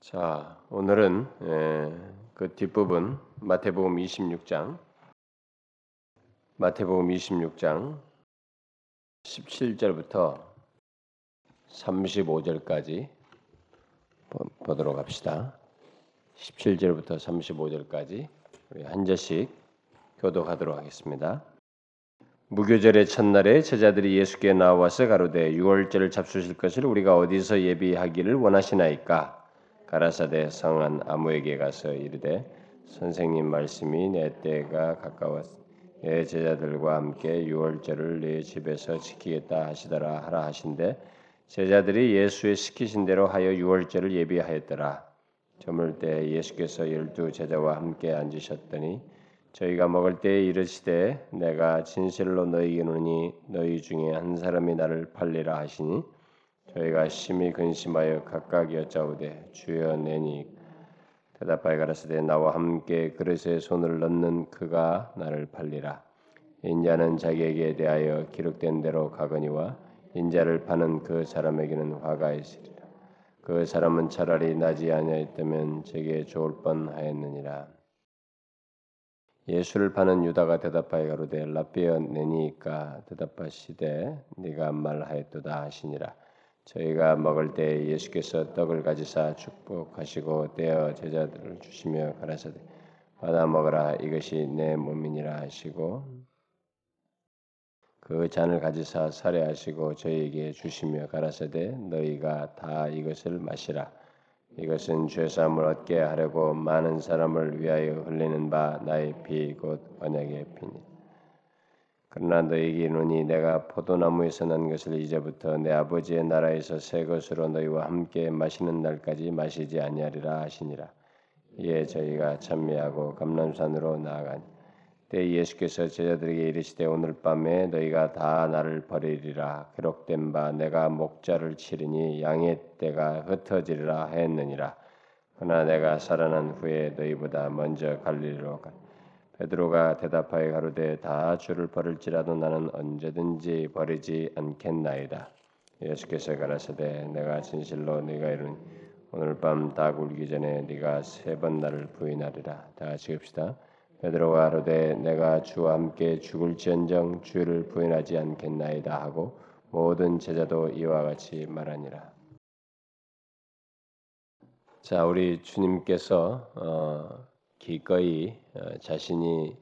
자, 오늘은 예, 그 뒷부분 마태복음 26장 마태복음 26장 17절부터 35절까지 보도록 합시다. 17절부터 35절까지 우리 한 절씩 교독하도록 하겠습니다. 무교절의 첫날에 제자들이 예수께 나와서 가로되 유월절을 잡수실 것을 우리가 어디서 예비하기를 원하시나이까 가라사대 성한 아무에게 가서 이르되 선생님 말씀이 내 때가 가까웠 내 제자들과 함께 유월절을 내 집에서 지키겠다 하시더라 하라 하신데 제자들이 예수의 시키신 대로 하여 유월절을 예비하였더라. 저물 때 예수께서 열두 제자와 함께 앉으셨더니 저희가 먹을 때에 이르시되 내가 진실로 너희에게 노니 너희 중에 한 사람이 나를 팔리라 하시니 저희가 심히 근심하여 각각 여짜오되 주여 내니 대답하여 가라사대 나와 함께 그릇에 손을 넣는 그가 나를 팔리라. 인자는 자기에게 대하여 기록된 대로 가거니와 인자를 파는 그 사람에게는 화가 있으리라. 그 사람은 차라리 나지 아니하였다면 제게 좋을 뻔하였느니라. 예수를 파는 유다가 대답하여 가로되 라비어 내니까 대답하시되 네가 말하였도다 하시니라 저희가 먹을 때 예수께서 떡을 가지사 축복하시고 떼어 제자들을 주시며 가라사대 받아 먹으라. 이것이 내 몸이니라. 하시고 그 잔을 가지사 살해하시고 저희에게 주시며 가라사대 너희가 다 이것을 마시라. 이것은 죄사함을 얻게 하려고 많은 사람을 위하여 흘리는 바 나의 피 곧 언약의 피니 그러나 너희에게 이르니 내가 포도나무에서 난 것을 이제부터 내 아버지의 나라에서 새 것으로 너희와 함께 마시는 날까지 마시지 아니하리라 하시니라. 이에 저희가 찬미하고 감람산으로 나아가니 때 예수께서 제자들에게 이르시되 오늘 밤에 너희가 다 나를 버리리라 기록된 바 내가 목자를 치르니 양의 때가 흩어지리라 했느니라. 그러나 내가 살아난 후에 너희보다 먼저 갈릴리로 가. 베드로가 대답하여 가로되 다 주를 버릴지라도 나는 언제든지 버리지 않겠나이다. 예수께서 가라사대 내가 진실로 네가 이룬 오늘 밤 다 굴기 전에 네가 세 번 나를 부인하리라. 다 같이 읍시다. 베드로가 가로되 내가 주와 함께 죽을지언정 주를 부인하지 않겠나이다 하고 모든 제자도 이와 같이 말하니라. 자, 우리 주님께서 어, 기꺼이 어, 자신이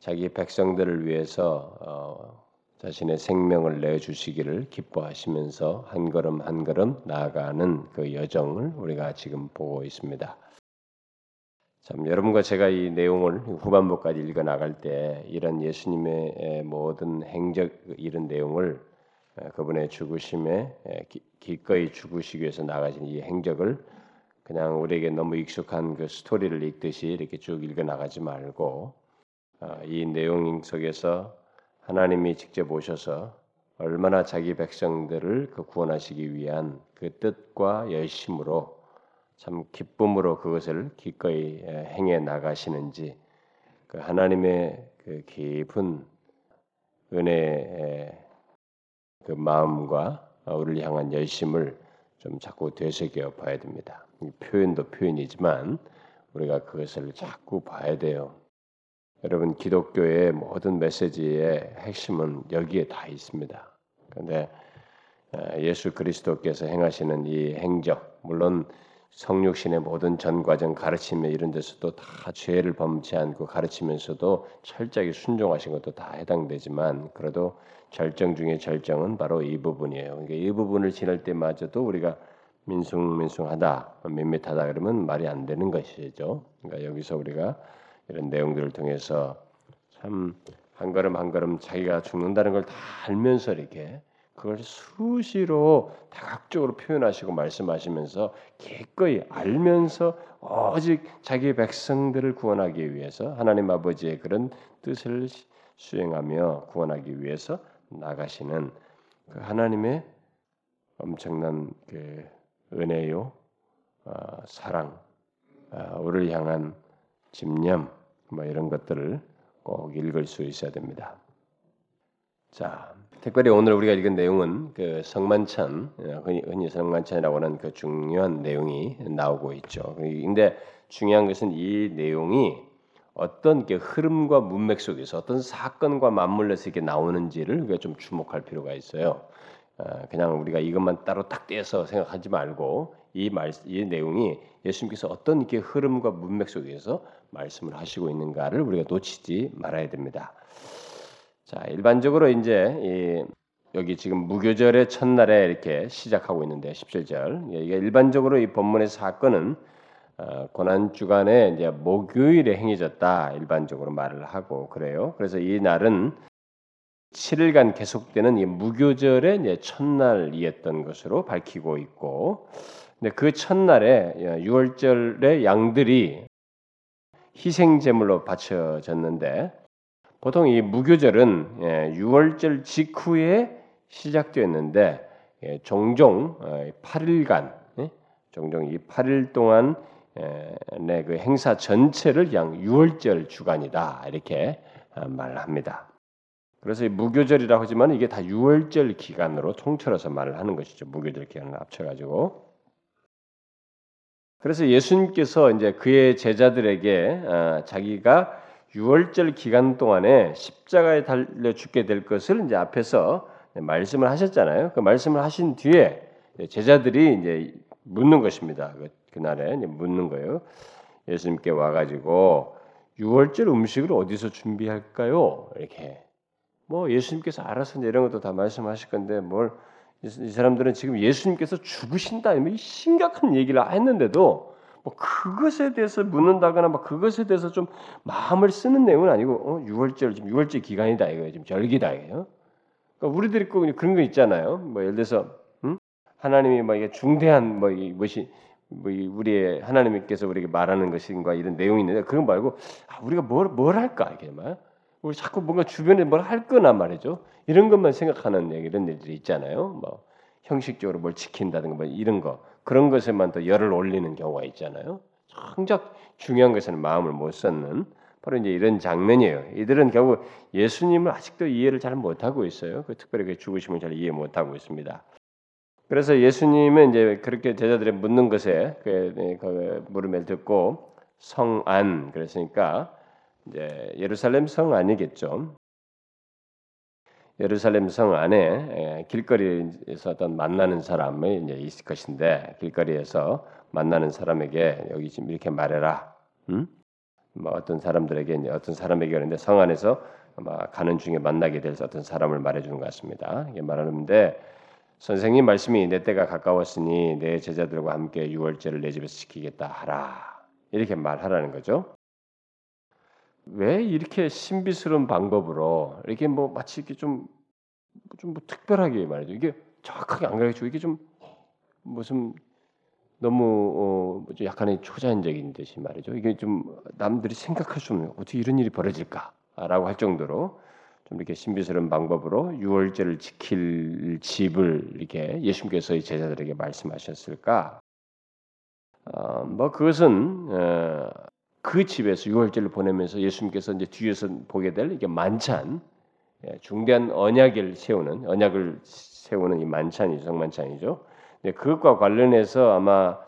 자기 백성들을 위해서 어, 자신의 생명을 내 주시기를 기뻐하시면서 한 걸음 한 걸음 나아가는 그 여정을 우리가 지금 보고 있습니다. 참 여러분과 제가 이 내용을 후반부까지 읽어 나갈 때 이런 예수님의 모든 행적 이런 내용을 그분의 죽으심에 기꺼이 죽으시기 위해서 나가신 이 행적을 그냥 우리에게 너무 익숙한 그 스토리를 읽듯이 이렇게 쭉 읽어 나가지 말고 어, 이 내용 속에서 하나님이 직접 오셔서 얼마나 자기 백성들을 그 구원하시기 위한 그 뜻과 열심으로 참 기쁨으로 그것을 기꺼이 행해 나가시는지 그 하나님의 그 깊은 은혜의 그 마음과 우리를 향한 열심을 좀 자꾸 되새겨 봐야 됩니다. 표현도 표현이지만 우리가 그것을 자꾸 봐야 돼요. 여러분 기독교의 모든 메시지의 핵심은 여기에 다 있습니다. 그런데 예수 그리스도께서 행하시는 이 행적, 물론 성육신의 모든 전 과정 가르침에 이런 데서도 다 죄를 범치 않고 가르치면서도 철저하게 순종하신 것도 다 해당되지만 그래도 절정 중에 절정은 바로 이 부분이에요. 그러니까 이 부분을 지날 때마저도 우리가 민숭민숭하다, 밋밋하다 그러면 말이 안 되는 것이죠. 그러니까 여기서 우리가 이런 내용들을 통해서 참 한 걸음 한 걸음 자기가 죽는다는 걸 다 알면서 이렇게 그걸 수시로 다각적으로 표현하시고 말씀하시면서 기꺼이 알면서 오직 자기 백성들을 구원하기 위해서 하나님 아버지의 그런 뜻을 수행하며 구원하기 위해서 나가시는 그 하나님의 엄청난 그 은혜요, 어, 사랑, 어, 우리를 향한 집념, 뭐 이런 것들을 꼭 읽을 수 있어야 됩니다. 자, 특별히 오늘 우리가 읽은 내용은 그 성만찬, 어, 흔히, 흔히 성만찬이라고 하는 그 중요한 내용이 나오고 있죠. 근데 중요한 것은 이 내용이 어떤 게 흐름과 문맥 속에서 어떤 사건과 맞물려서 이렇게 나오는지를 우리가 좀 주목할 필요가 있어요. 어, 그냥 우리가 이것만 따로 딱 떼서 생각하지 말고 이 말, 이 내용이 예수님께서 어떤 게 흐름과 문맥 속에서 말씀을 하시고 있는가를 우리가 놓치지 말아야 됩니다. 자, 일반적으로 이제 여기 지금 무교절의 첫날에 이렇게 시작하고 있는데 17절 이게 일반적으로 이 본문의 사건은 어, 고난 주간에 이제 목요일에 행해졌다 일반적으로 말을 하고 그래요. 그래서 이 날은 7일간 계속되는 이 무교절의 첫날이었던 것으로 밝히고 있고, 근데 그 첫날에 6월절의 양들이 희생 제물로 바쳐졌는데 보통 이 무교절은 6월절 예, 직후에 시작되었는데 예, 종종 8일간 어, 예, 종종 이 8일 동안 그 행사 전체를 양 6월절 주간이다 이렇게 어, 말합니다. 그래서 무교절이라고 하지만 이게 다 6월절 기간으로 통틀어서 말을 하는 것이죠. 무교절 기간을 합쳐가지고. 그래서 예수님께서 이제 그의 제자들에게 어, 자기가 6월절 기간 동안에 십자가에 달려 죽게 될 것을 이제 앞에서 말씀을 하셨잖아요. 그 말씀을 하신 뒤에 제자들이 이제 묻는 것입니다. 그, 그날에 묻는 거예요. 예수님께 와가지고 6월절 음식을 어디서 준비할까요? 이렇게 뭐 예수님께서 알아서 이런 것도 다 말씀하실 건데 뭘 이 사람들은 지금 예수님께서 죽으신다 이 심각한 얘기를 했는데도 뭐 그것에 대해서 묻는다거나 막 그것에 대해서 좀 마음을 쓰는 내용은 아니고 어, 6월절 지금 6월절 기간이다 이거예요. 지금 절기다 이거예요. 그러니까 우리들이 꼭 그런 거 있잖아요. 뭐 예를 들어서 음? 하나님이 뭐 이게 중대한 뭐 이것이 뭐 우리의 하나님께서 우리에게 말하는 것인가 이런 내용이 있는데 그런 말고 아, 우리가 뭘 뭘 할까 이게 말 우리 자꾸 뭔가 주변에 뭘 할 거나 말이죠. 이런 것만 생각하는 이런 일들이 있잖아요. 뭐 형식적으로 뭘 지킨다든가 뭐 이런 거 그런 것에만 더 열을 올리는 경우가 있잖아요. 정작 중요한 것에는 마음을 못 썼는 바로 이제 이런 장면이에요. 이들은 결국 예수님을 아직도 이해를 잘 못하고 있어요. 그 특별히 그 죽으심을 잘 이해 못하고 있습니다. 그래서 예수님은 이제 그렇게 제자들의 묻는 것에 그, 네, 그 물음을 듣고 성안 그랬으니까 이제 예루살렘 성 아니겠죠. 예루살렘 성 안에 길거리에서 어떤 만나는 사람이 이제 있을 것인데 길거리에서 만나는 사람에게 여기 지금 이렇게 말해라. 음? 뭐 어떤 사람들에게 이제 어떤 사람에게 그러는데 성 안에서 아마 가는 중에 만나게 될 어떤 사람을 말해주는 것 같습니다. 이게 말하는데 선생님 말씀이 내 때가 가까웠으니 내 제자들과 함께 유월제를 내 집에서 지키겠다 하라. 이렇게 말하라는 거죠. 왜 이렇게 신비스러운 방법으로 이렇게 뭐 마치 이렇게 좀 좀 뭐 특별하게 말이죠. 이게 정확하게 안 가르치고 이게 좀 무슨 너무 어, 약간의 초자연적인 듯이 말이죠. 이게 좀 남들이 생각할 수 없는 어떻게 이런 일이 벌어질까라고 할 정도로 좀 이렇게 신비스러운 방법으로 유월절을 지킬 집을 이렇게 예수님께서 제자들에게 말씀하셨을까? 어, 뭐 그것은 어, 그 집에서 유월절을 보내면서 예수님께서 이제 뒤에서 보게 될 이게 만찬 예, 중대한 언약을 세우는 언약을 세우는 이 만찬이 성만찬이죠. 그것과 관련해서 아마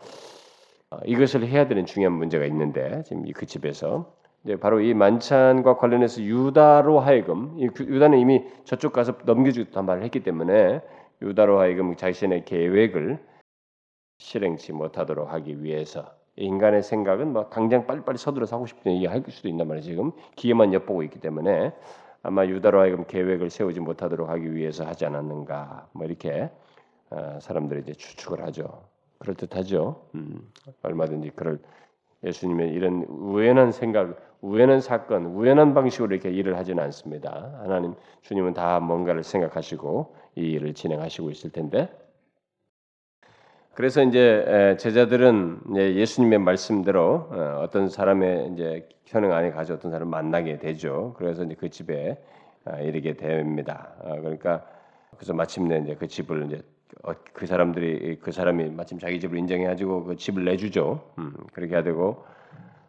어, 이것을 해야 되는 중요한 문제가 있는데 지금 그 집에서 바로 이 만찬과 관련해서 유다로 하여금 그 유다는 이미 저쪽 가서 넘겨주겠다 말을 했기 때문에 유다로 하여금 자신의 계획을 실행치 못하도록 하기 위해서 인간의 생각은 뭐 당장 빨리빨리 서둘러서 하고 싶은 얘기 할 수도 있단 말이에요. 지금 기회만 엿보고 있기 때문에 아마 유다로 하여금 계획을 세우지 못하도록 하기 위해서 하지 않았는가 뭐 이렇게 어, 사람들이 이제 추측을 하죠. 그럴 듯하죠. 음, 얼마든지 그럴 예수님의 이런 우연한 생각, 우연한 사건, 우연한 방식으로 이렇게 일을 하지는 않습니다. 하나님 주님은 다 뭔가를 생각하시고 이 일을 진행하시고 있을 텐데 그래서 이제 제자들은 예수님의 말씀대로 어, 어떤 사람의 이제 현행 안에 가서 어떤 사람을 만나게 되죠. 그래서 이제 그 집에 아, 이르게 됩니다. 아, 그러니까 그래서 마침내 이제 그 집을 이제 어, 그 사람들이 그 사람이 마침 자기 집을 인정해가지고 그 집을 내주죠. 음, 그렇게 하되고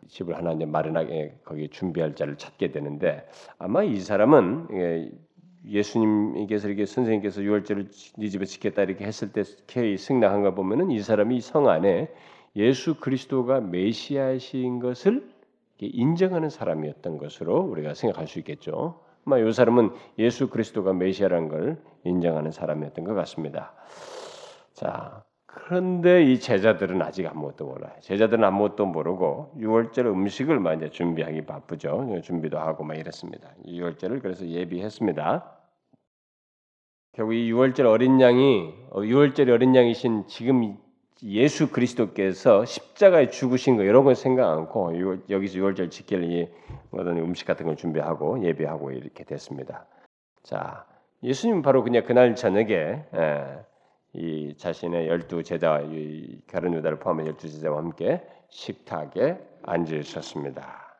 집을 하나 이제 마련하게 거기 준비할 자를 찾게 되는데 아마 이 사람은 예수님께서 이렇게 선생님께서 유월절을 네 집에 지켰다 이렇게 했을 때 K 승낙한 거 보면은 이 사람이 성 안에 예수 그리스도가 메시아이신 것을 인정하는 사람이었던 것으로 우리가 생각할 수 있겠죠. 아마 이 사람은 예수 그리스도가 메시아라는 걸 인정하는 사람이었던 것 같습니다. 자, 그런데 이 제자들은 아직 아무것도 몰라요. 제자들은 아무것도 모르고 유월절 음식을 막 이제 준비하기 바쁘죠. 준비도 하고 막 이랬습니다. 유월절을 그래서 예비했습니다. 결국 이 유월절 어린 양이 어, 유월절 어린 양이신 지금 예수 그리스도께서 십자가에 죽으신 거 이런 걸 생각 않고 여기서 유월절 지킬 어떤 음식 같은 걸 준비하고 예배하고 이렇게 됐습니다. 자, 예수님 바로 그냥 그날 저녁에 예, 이 자신의 열두 제자, 가룟 유다를 포함한 열두 제자와 함께 식탁에 앉으셨습니다.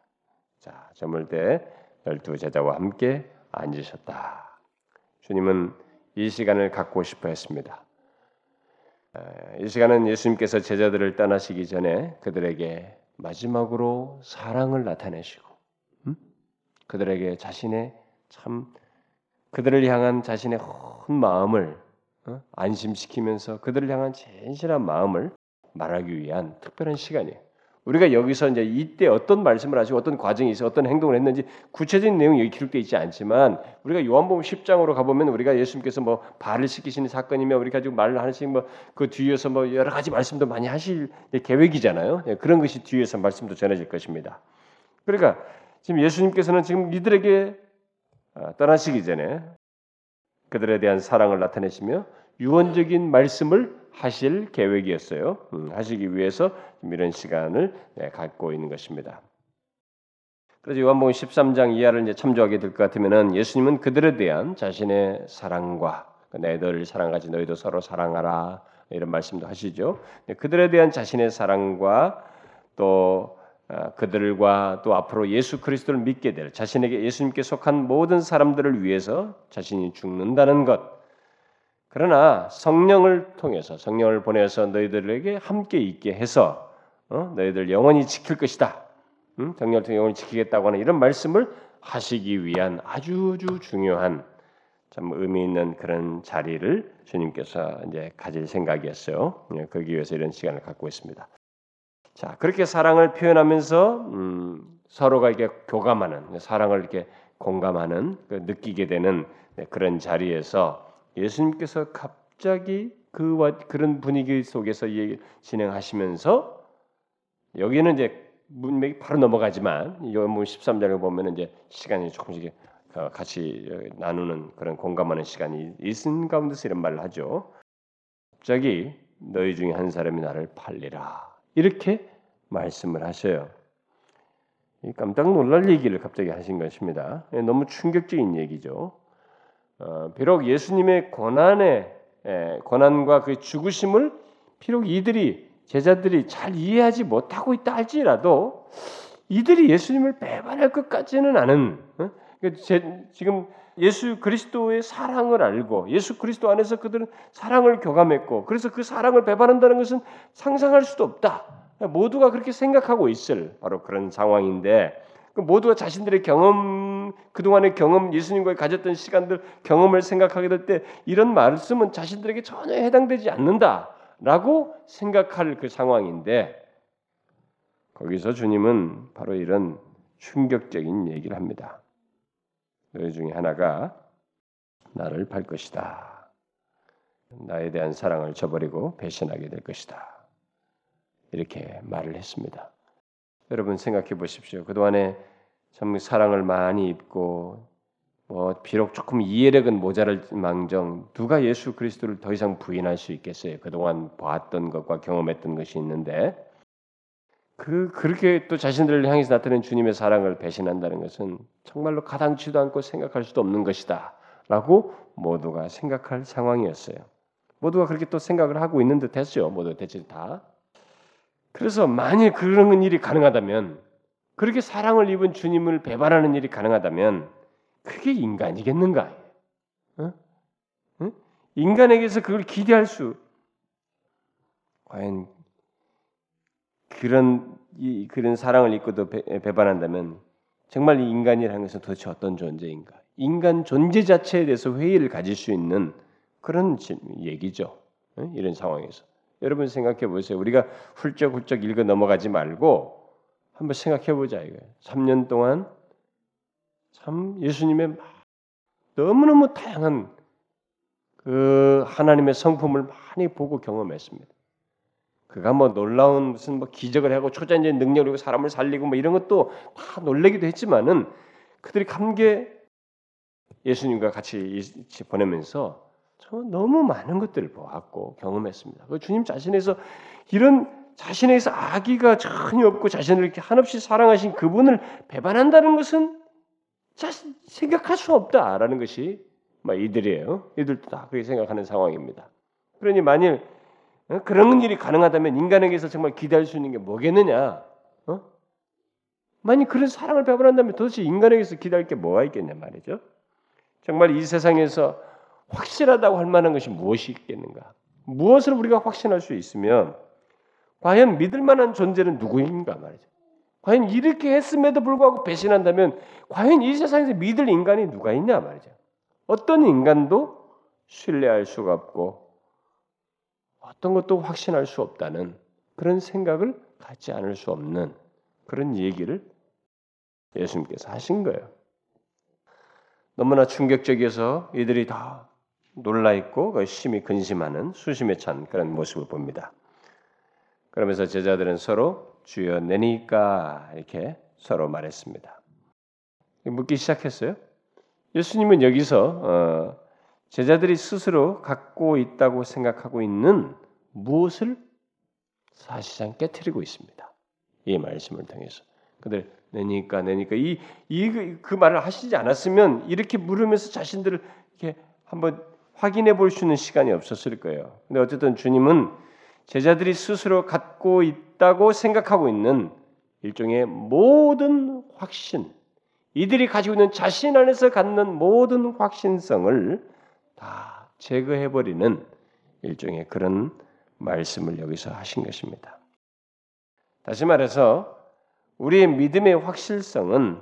자, 저물 때 열두 제자와 함께 앉으셨다. 주님은 이 시간을 갖고 싶어 했습니다. 이 시간은 예수님께서 제자들을 떠나시기 전에 그들에게 마지막으로 사랑을 나타내시고 음? 그들에게 자신의 참 그들을 향한 자신의 온 마음을 어? 안심시키면서 그들을 향한 진실한 마음을 말하기 위한 특별한 시간이에요. 우리가 여기서 이제 이때 어떤 말씀을 하시고 어떤 과정이 있어 어떤 행동을 했는지 구체적인 내용이 여기 기록되어 있지 않지만 우리가 요한복음 10장으로 가보면 우리가 예수님께서 뭐 발을 씻기시는 사건이며 우리 가지고 말을 하나씩 뭐그 뒤에서 뭐 여러 가지 말씀도 많이 하실 계획이잖아요. 예, 그런 것이 뒤에서 말씀도 전해질 것입니다. 그러니까 지금 예수님께서는 지금 이들에게 아, 떠나시기 전에 그들에 대한 사랑을 나타내시며 유언적인 말씀을 하실 계획이었어요. 음, 하시기 위해서 이런 시간을 네, 갖고 있는 것입니다. 그래서 요한복음 13장 이하를 이제 참조하게 될 것 같으면은 예수님은 그들에 대한 자신의 사랑과 그 내들 사랑하지 너희도 서로 사랑하라 이런 말씀도 하시죠. 네, 그들에 대한 자신의 사랑과 또 어, 그들과 또 앞으로 예수 그리스도를 믿게 될 자신에게 예수님께 속한 모든 사람들을 위해서 자신이 죽는다는 것 그러나 성령을 통해서 성령을 보내서 너희들에게 함께 있게 해서 어? 너희들 영원히 지킬 것이다. 응? 성령을 통해 영원히 지키겠다고 하는 이런 말씀을 하시기 위한 아주 주 중요한 참 의미 있는 그런 자리를 주님께서 이제 가질 생각이었어요. 예, 거기 위해서 이런 시간을 갖고 있습니다. 자 그렇게 사랑을 표현하면서 음, 서로가 이렇게 교감하는 사랑을 이렇게 공감하는 그 느끼게 되는 네, 그런 자리에서 예수님께서 갑자기 그와 그런 분위기 속에서 진행하시면서 여기는 이제 문맥이 바로 넘어가지만 요한복음 13장을 보면 이제 시간이 조금씩 어, 같이 나누는 그런 공감하는 시간이 있은 가운데서 이런 말을 하죠. 갑자기 너희 중에 한 사람이 나를 팔리라 이렇게 말씀을 하셔요. 깜짝 놀랄 얘기를 갑자기 하신 것입니다. 너무 충격적인 얘기죠. 어, 비록 예수님의 고난의 에, 고난과 그 죽으심을 비록 이들이 제자들이 잘 이해하지 못하고 있다 할지라도 이들이 예수님을 배반할 것까지는 않은 어? 그러니까 제, 지금 예수 그리스도의 사랑을 알고 예수 그리스도 안에서 그들은 사랑을 교감했고 그래서 그 사랑을 배반한다는 것은 상상할 수도 없다. 모두가 그렇게 생각하고 있을 바로 그런 상황인데 그 모두가 자신들의 경험 그동안의 경험 예수님과의 가졌던 시간들 경험을 생각하게 될 때 이런 말씀은 자신들에게 전혀 해당되지 않는다라고 생각할 그 상황인데 거기서 주님은 바로 이런 충격적인 얘기를 합니다. 너희 중에 하나가 나를 팔 것이다. 나에 대한 사랑을 저버리고 배신하게 될 것이다. 이렇게 말을 했습니다. 여러분 생각해 보십시오. 그동안에 참 사랑을 많이 입고 뭐 비록 조금 이해력은 모자랄 망정 누가 예수 그리스도를 더 이상 부인할 수 있겠어요. 그동안 봤던 것과 경험했던 것이 있는데 그 그렇게 또 자신들을 향해서 나타낸 주님의 사랑을 배신한다는 것은 정말로 가당치도 않고 생각할 수도 없는 것이다라고 모두가 생각할 상황이었어요. 모두가 그렇게 또 생각을 하고 있는 듯했죠. 모두 대체 다. 그래서 만일 그런 일이 가능하다면 그렇게 사랑을 입은 주님을 배반하는 일이 가능하다면 그게 인간이겠는가? 어? 어? 인간에게서 그걸 기대할 수 과연 그런 이, 그런 사랑을 입고도 배, 배반한다면 정말 이 인간이라는 것은 도대체 어떤 존재인가? 인간 존재 자체에 대해서 회의를 가질 수 있는 그런 얘기죠. 이런 상황에서 여러분 생각해 보세요. 우리가 훌쩍훌쩍 읽어 넘어가지 말고 한번 생각해 보자 이거예요. 3년 동안 참 예수님의 너무너무 다양한 그 하나님의 성품을 많이 보고 경험했습니다. 그가 뭐 놀라운 무슨 뭐 기적을 하고 초자연적인 능력으로 사람을 살리고 뭐 이런 것도 다 놀래기도 했지만은 그들이 감게 예수님과 같이 보내면서 정 너무 많은 것들을 보았고 경험했습니다. 그 주님 자신에서 이런 자신에서 아기가 전혀 없고 자신을 이렇게 한없이 사랑하신 그분을 배반한다는 것은 자신 생각할 수 없다라는 것이 막 이들이에요. 이들도 다 그렇게 생각하는 상황입니다. 그러니 만일 어? 그런 일이 가능하다면 인간에게서 정말 기대할 수 있는 게 뭐겠느냐? 어? 만약 그런 사랑을 배반한다면 도대체 인간에게서 기대할 게 뭐가 있겠냐 말이죠. 정말 이 세상에서 확실하다고 할 만한 것이 무엇이 있겠는가? 무엇을 우리가 확신할 수 있으면 과연 믿을 만한 존재는 누구인가 말이죠. 과연 이렇게 했음에도 불구하고 배신한다면 과연 이 세상에서 믿을 인간이 누가 있냐 말이죠. 어떤 인간도 신뢰할 수가 없고 어떤 것도 확신할 수 없다는 그런 생각을 갖지 않을 수 없는 그런 얘기를 예수님께서 하신 거예요. 너무나 충격적이어서 이들이 다 놀라 있고 그 심히 근심하는 수심에 찬 그런 모습을 봅니다. 그러면서 제자들은 서로 주여 내니까 이렇게 서로 말했습니다. 묻기 시작했어요. 예수님은 여기서 어, 제자들이 스스로 갖고 있다고 생각하고 있는 무엇을 사실상 깨뜨리고 있습니다. 이 말씀을 통해서 그들 내니까 내니까 이 이그 그 말을 하시지 않았으면 이렇게 물으면서 자신들을 이렇게 한번 확인해 볼 수 있는 시간이 없었을 거예요. 근데 어쨌든 주님은 제자들이 스스로 갖고 있다고 생각하고 있는 일종의 모든 확신, 이들이 가지고 있는 자신 안에서 갖는 모든 확신성을 다 제거해 버리는 일종의 그런 말씀을 여기서 하신 것입니다. 다시 말해서 우리의 믿음의 확실성은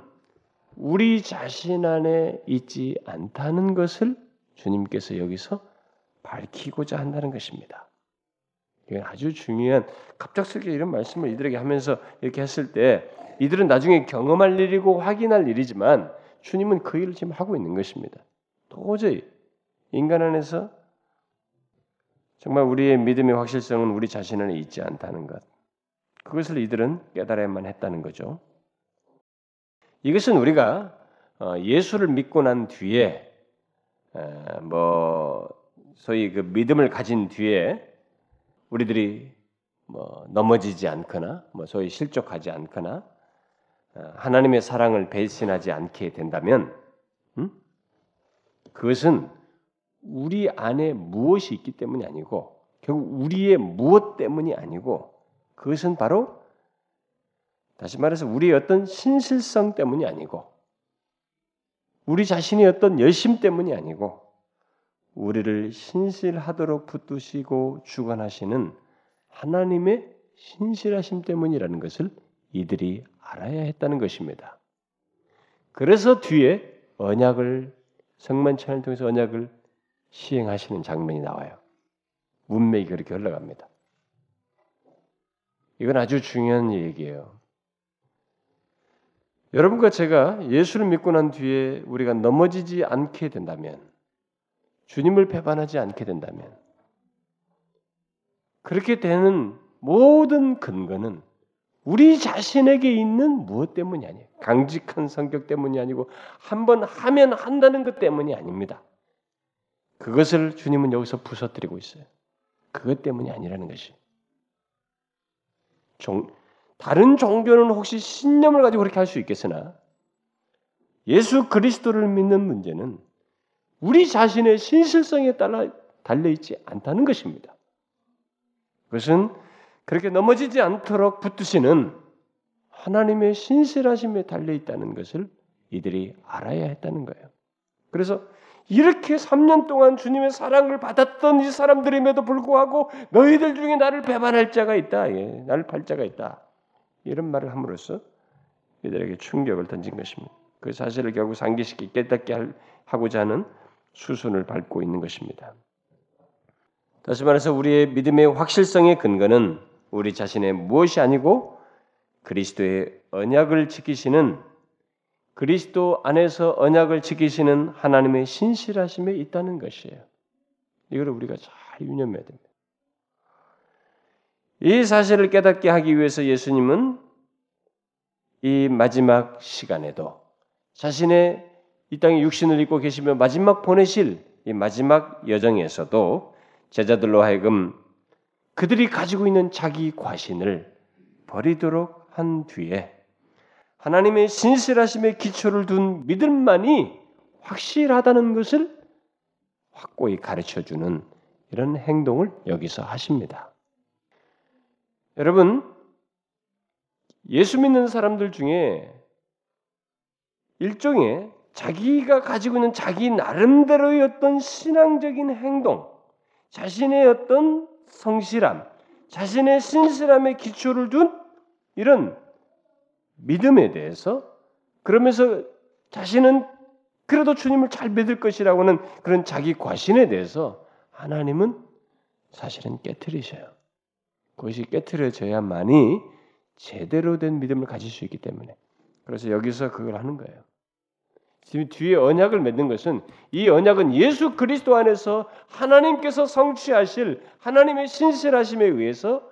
우리 자신 안에 있지 않다는 것을 주님께서 여기서 밝히고자 한다는 것입니다. 이건 아주 중요한 갑작스럽게 이런 말씀을 이들에게 하면서 이렇게 했을 때 이들은 나중에 경험할 일이고 확인할 일이지만 주님은 그 일을 지금 하고 있는 것입니다. 도저히 인간 안에서 정말 우리의 믿음의 확실성은 우리 자신 안에 있지 않다는 것. 그것을 이들은 깨달아야만 했다는 거죠. 이것은 우리가 어, 예수를 믿고 난 뒤에 뭐 소위 그 믿음을 가진 뒤에 우리들이 뭐 넘어지지 않거나 뭐 소위 실족하지 않거나 어, 하나님의 사랑을 배신하지 않게 된다면 음? 그것은 우리 안에 무엇이 있기 때문이 아니고 결국 우리의 무엇 때문이 아니고 그것은 바로 다시 말해서 우리의 어떤 신실성 때문이 아니고 우리 자신의 어떤 열심 때문이 아니고 우리를 신실하도록 붙드시고 주관하시는 하나님의 신실하심 때문이라는 것을 이들이 알아야 했다는 것입니다. 그래서 뒤에 언약을 성만찬을 통해서 언약을 시행하시는 장면이 나와요. 문맥이 그렇게 흘러갑니다. 이건 아주 중요한 얘기예요. 여러분과 제가 예수를 믿고 난 뒤에 우리가 넘어지지 않게 된다면, 주님을 배반하지 않게 된다면, 그렇게 되는 모든 근거는 우리 자신에게 있는 무엇 때문이 아니에요. 강직한 성격 때문이 아니고 한 번 하면 한다는 것 때문이 아닙니다. 그것을 주님은 여기서 부서뜨리고 있어요. 그것 때문이 아니라는 것이. 종, 다른 종교는 혹시 신념을 가지고 그렇게 할 수 있겠으나 예수 그리스도를 믿는 문제는 우리 자신의 신실성에 따라 달려 있지 않다는 것입니다. 그것은 그렇게 넘어지지 않도록 붙드시는 하나님의 신실하심에 달려 있다는 것을 이들이 알아야 했다는 거예요. 그래서 이렇게 3년 동안 주님의 사랑을 받았던 이 사람들임에도 불구하고 너희들 중에 나를 배반할 자가 있다. 예, 나를 팔 자가 있다. 이런 말을 함으로써 이들에게 충격을 던진 것입니다. 그 사실을 결국 상기시키 깨닫게 하고자 하는 수순을 밟고 있는 것입니다. 다시 말해서 우리의 믿음의 확실성의 근거는 우리 자신의 무엇이 아니고 그리스도의 언약을 지키시는 그리스도 안에서 언약을 지키시는 하나님의 신실하심에 있다는 것이에요. 이걸 우리가 잘 유념해야 됩니다. 이 사실을 깨닫게 하기 위해서 예수님은 이 마지막 시간에도 자신의 이 땅에 육신을 입고 계시며 마지막 보내실 이 마지막 여정에서도 제자들로 하여금 그들이 가지고 있는 자기 과신을 버리도록 한 뒤에 하나님의 신실하심의 기초를 둔 믿음만이 확실하다는 것을 확고히 가르쳐 주는 이런 행동을 여기서 하십니다. 여러분, 예수 믿는 사람들 중에 일종의 자기가 가지고 있는 자기 나름대로의 어떤 신앙적인 행동, 자신의 어떤 성실함, 자신의 신실함의 기초를 둔 이런 믿음에 대해서 그러면서 자신은 그래도 주님을 잘 믿을 것이라고 는 그런 자기 과신에 대해서 하나님은 사실은 깨뜨리셔요. 그것이 깨뜨려져야만이 제대로 된 믿음을 가질 수 있기 때문에 그래서 여기서 그걸 하는 거예요. 지금 뒤에 언약을 맺는 것은 이 언약은 예수 그리스도 안에서 하나님께서 성취하실 하나님의 신실하심에 의해서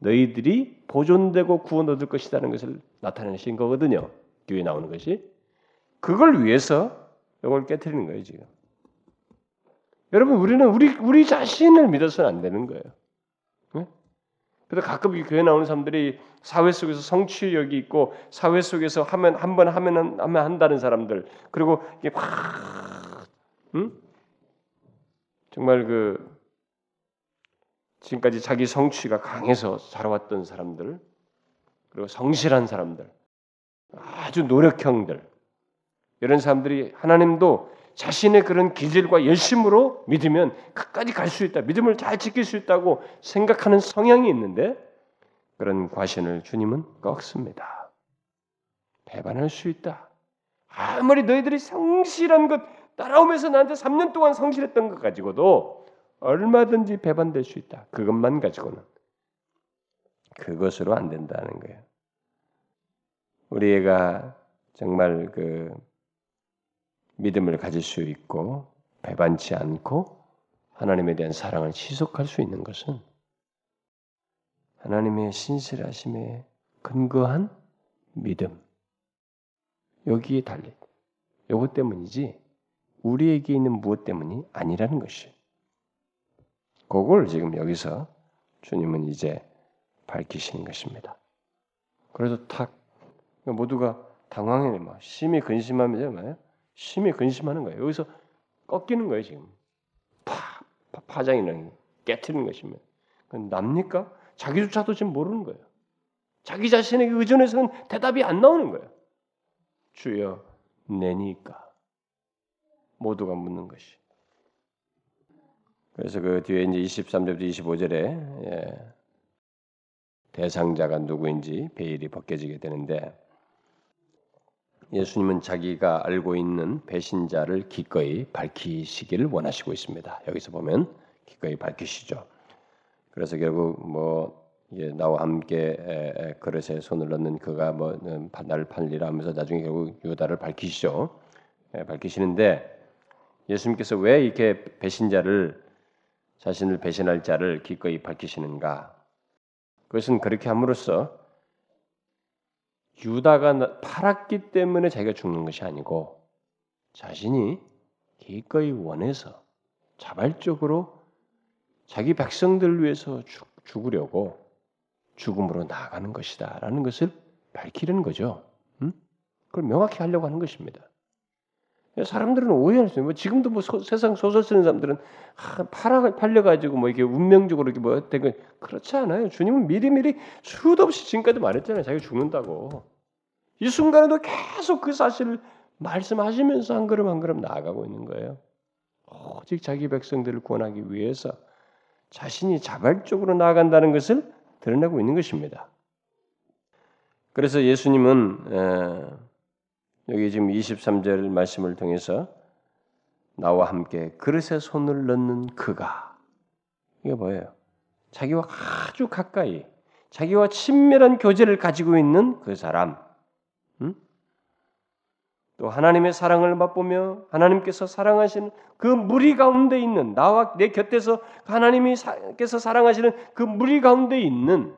너희들이 보존되고 구원 얻을 것이라는 것을 나타내신 거거든요. 뒤에 나오는 것이 그걸 위해서 이걸 깨뜨리는 거예요 지금. 여러분 우리는 우리 우리 자신을 믿어서는 안 되는 거예요. 그래서 가끔 교회 나오는 사람들이 사회 속에서 성취력이 있고 사회 속에서 하면 한 번 하면 하면 한다는 사람들 그리고 이게 확 응? 정말 그 지금까지 자기 성취가 강해서 자라왔던 사람들 그리고 성실한 사람들 아주 노력형들 이런 사람들이 하나님도 자신의 그런 기질과 열심으로 믿으면 끝까지 갈 수 있다. 믿음을 잘 지킬 수 있다고 생각하는 성향이 있는데 그런 과신을 주님은 꺾습니다. 배반할 수 있다. 아무리 너희들이 성실한 것 따라오면서 나한테 3년 동안 성실했던 것 가지고도 얼마든지 배반될 수 있다. 그것만 가지고는 그것으로 안 된다는 거예요. 우리 애가 정말 그 믿음을 가질 수 있고 배반치 않고 하나님에 대한 사랑을 지속할 수 있는 것은 하나님의 신실하심에 근거한 믿음 여기에 달린 요것 때문이지 우리에게 있는 무엇 때문이 아니라는 것이 그걸 지금 여기서 주님은 이제 밝히시는 것입니다. 그래서 탁 모두가 당황해 막 심히 근심하면서? 심히 근심하는 거예요. 여기서 꺾이는 거예요, 지금. 파, 파 장이는 깨트리는 것입니다. 납니까? 자기조차도 지금 모르는 거예요. 자기 자신에게 의존해서는 대답이 안 나오는 거예요. 주여, 내니까. 모두가 묻는 것이. 그래서 그 뒤에 이제 23절부터 25절에 예, 대상자가 누구인지 베일이 벗겨지게 되는데 예수님은 자기가 알고 있는 배신자를 기꺼이 밝히시기를 원하시고 있습니다. 여기서 보면 기꺼이 밝히시죠. 그래서 결국 뭐 나와 함께 그릇에 손을 넣는 그가 뭐 음, 나를 팔리라 하면서 나중에 결국 유다를 밝히시죠. 밝히시는데 예수님께서 왜 이렇게 배신자를 자신을 배신할 자를 기꺼이 밝히시는가? 그것은 그렇게 함으로써 유다가 팔았기 때문에 자기가 죽는 것이 아니고 자신이 기꺼이 원해서 자발적으로 자기 백성들 위해서 죽, 죽으려고 죽음으로 나아가는 것이다라는 것을 밝히려는 거죠. 음? 그걸 명확히 하려고 하는 것입니다. 사람들은 오해할 수 있어요. 뭐 지금도 뭐 소, 세상 소설 쓰는 사람들은 아, 팔아 팔려가지고 뭐 이렇게 운명적으로 이렇게 뭐된 그렇지 않아요. 주님은 미리미리 수도 없이 지금까지 말했잖아요. 자기가 죽는다고. 이 순간에도 계속 그 사실을 말씀하시면서 한 걸음 한 걸음 나아가고 있는 거예요. 오직 자기 백성들을 구원하기 위해서 자신이 자발적으로 나아간다는 것을 드러내고 있는 것입니다. 그래서 예수님은 여기 지금 23절 말씀을 통해서 나와 함께 그릇에 손을 넣는 그가 이게 뭐예요? 자기와 아주 가까이 자기와 친밀한 교제를 가지고 있는 그 사람, 음? 또 하나님의 사랑을 맛보며 하나님께서 사랑하시는 그 무리 가운데 있는 나와 내 곁에서 하나님이께서 사랑하시는 그 무리 가운데 있는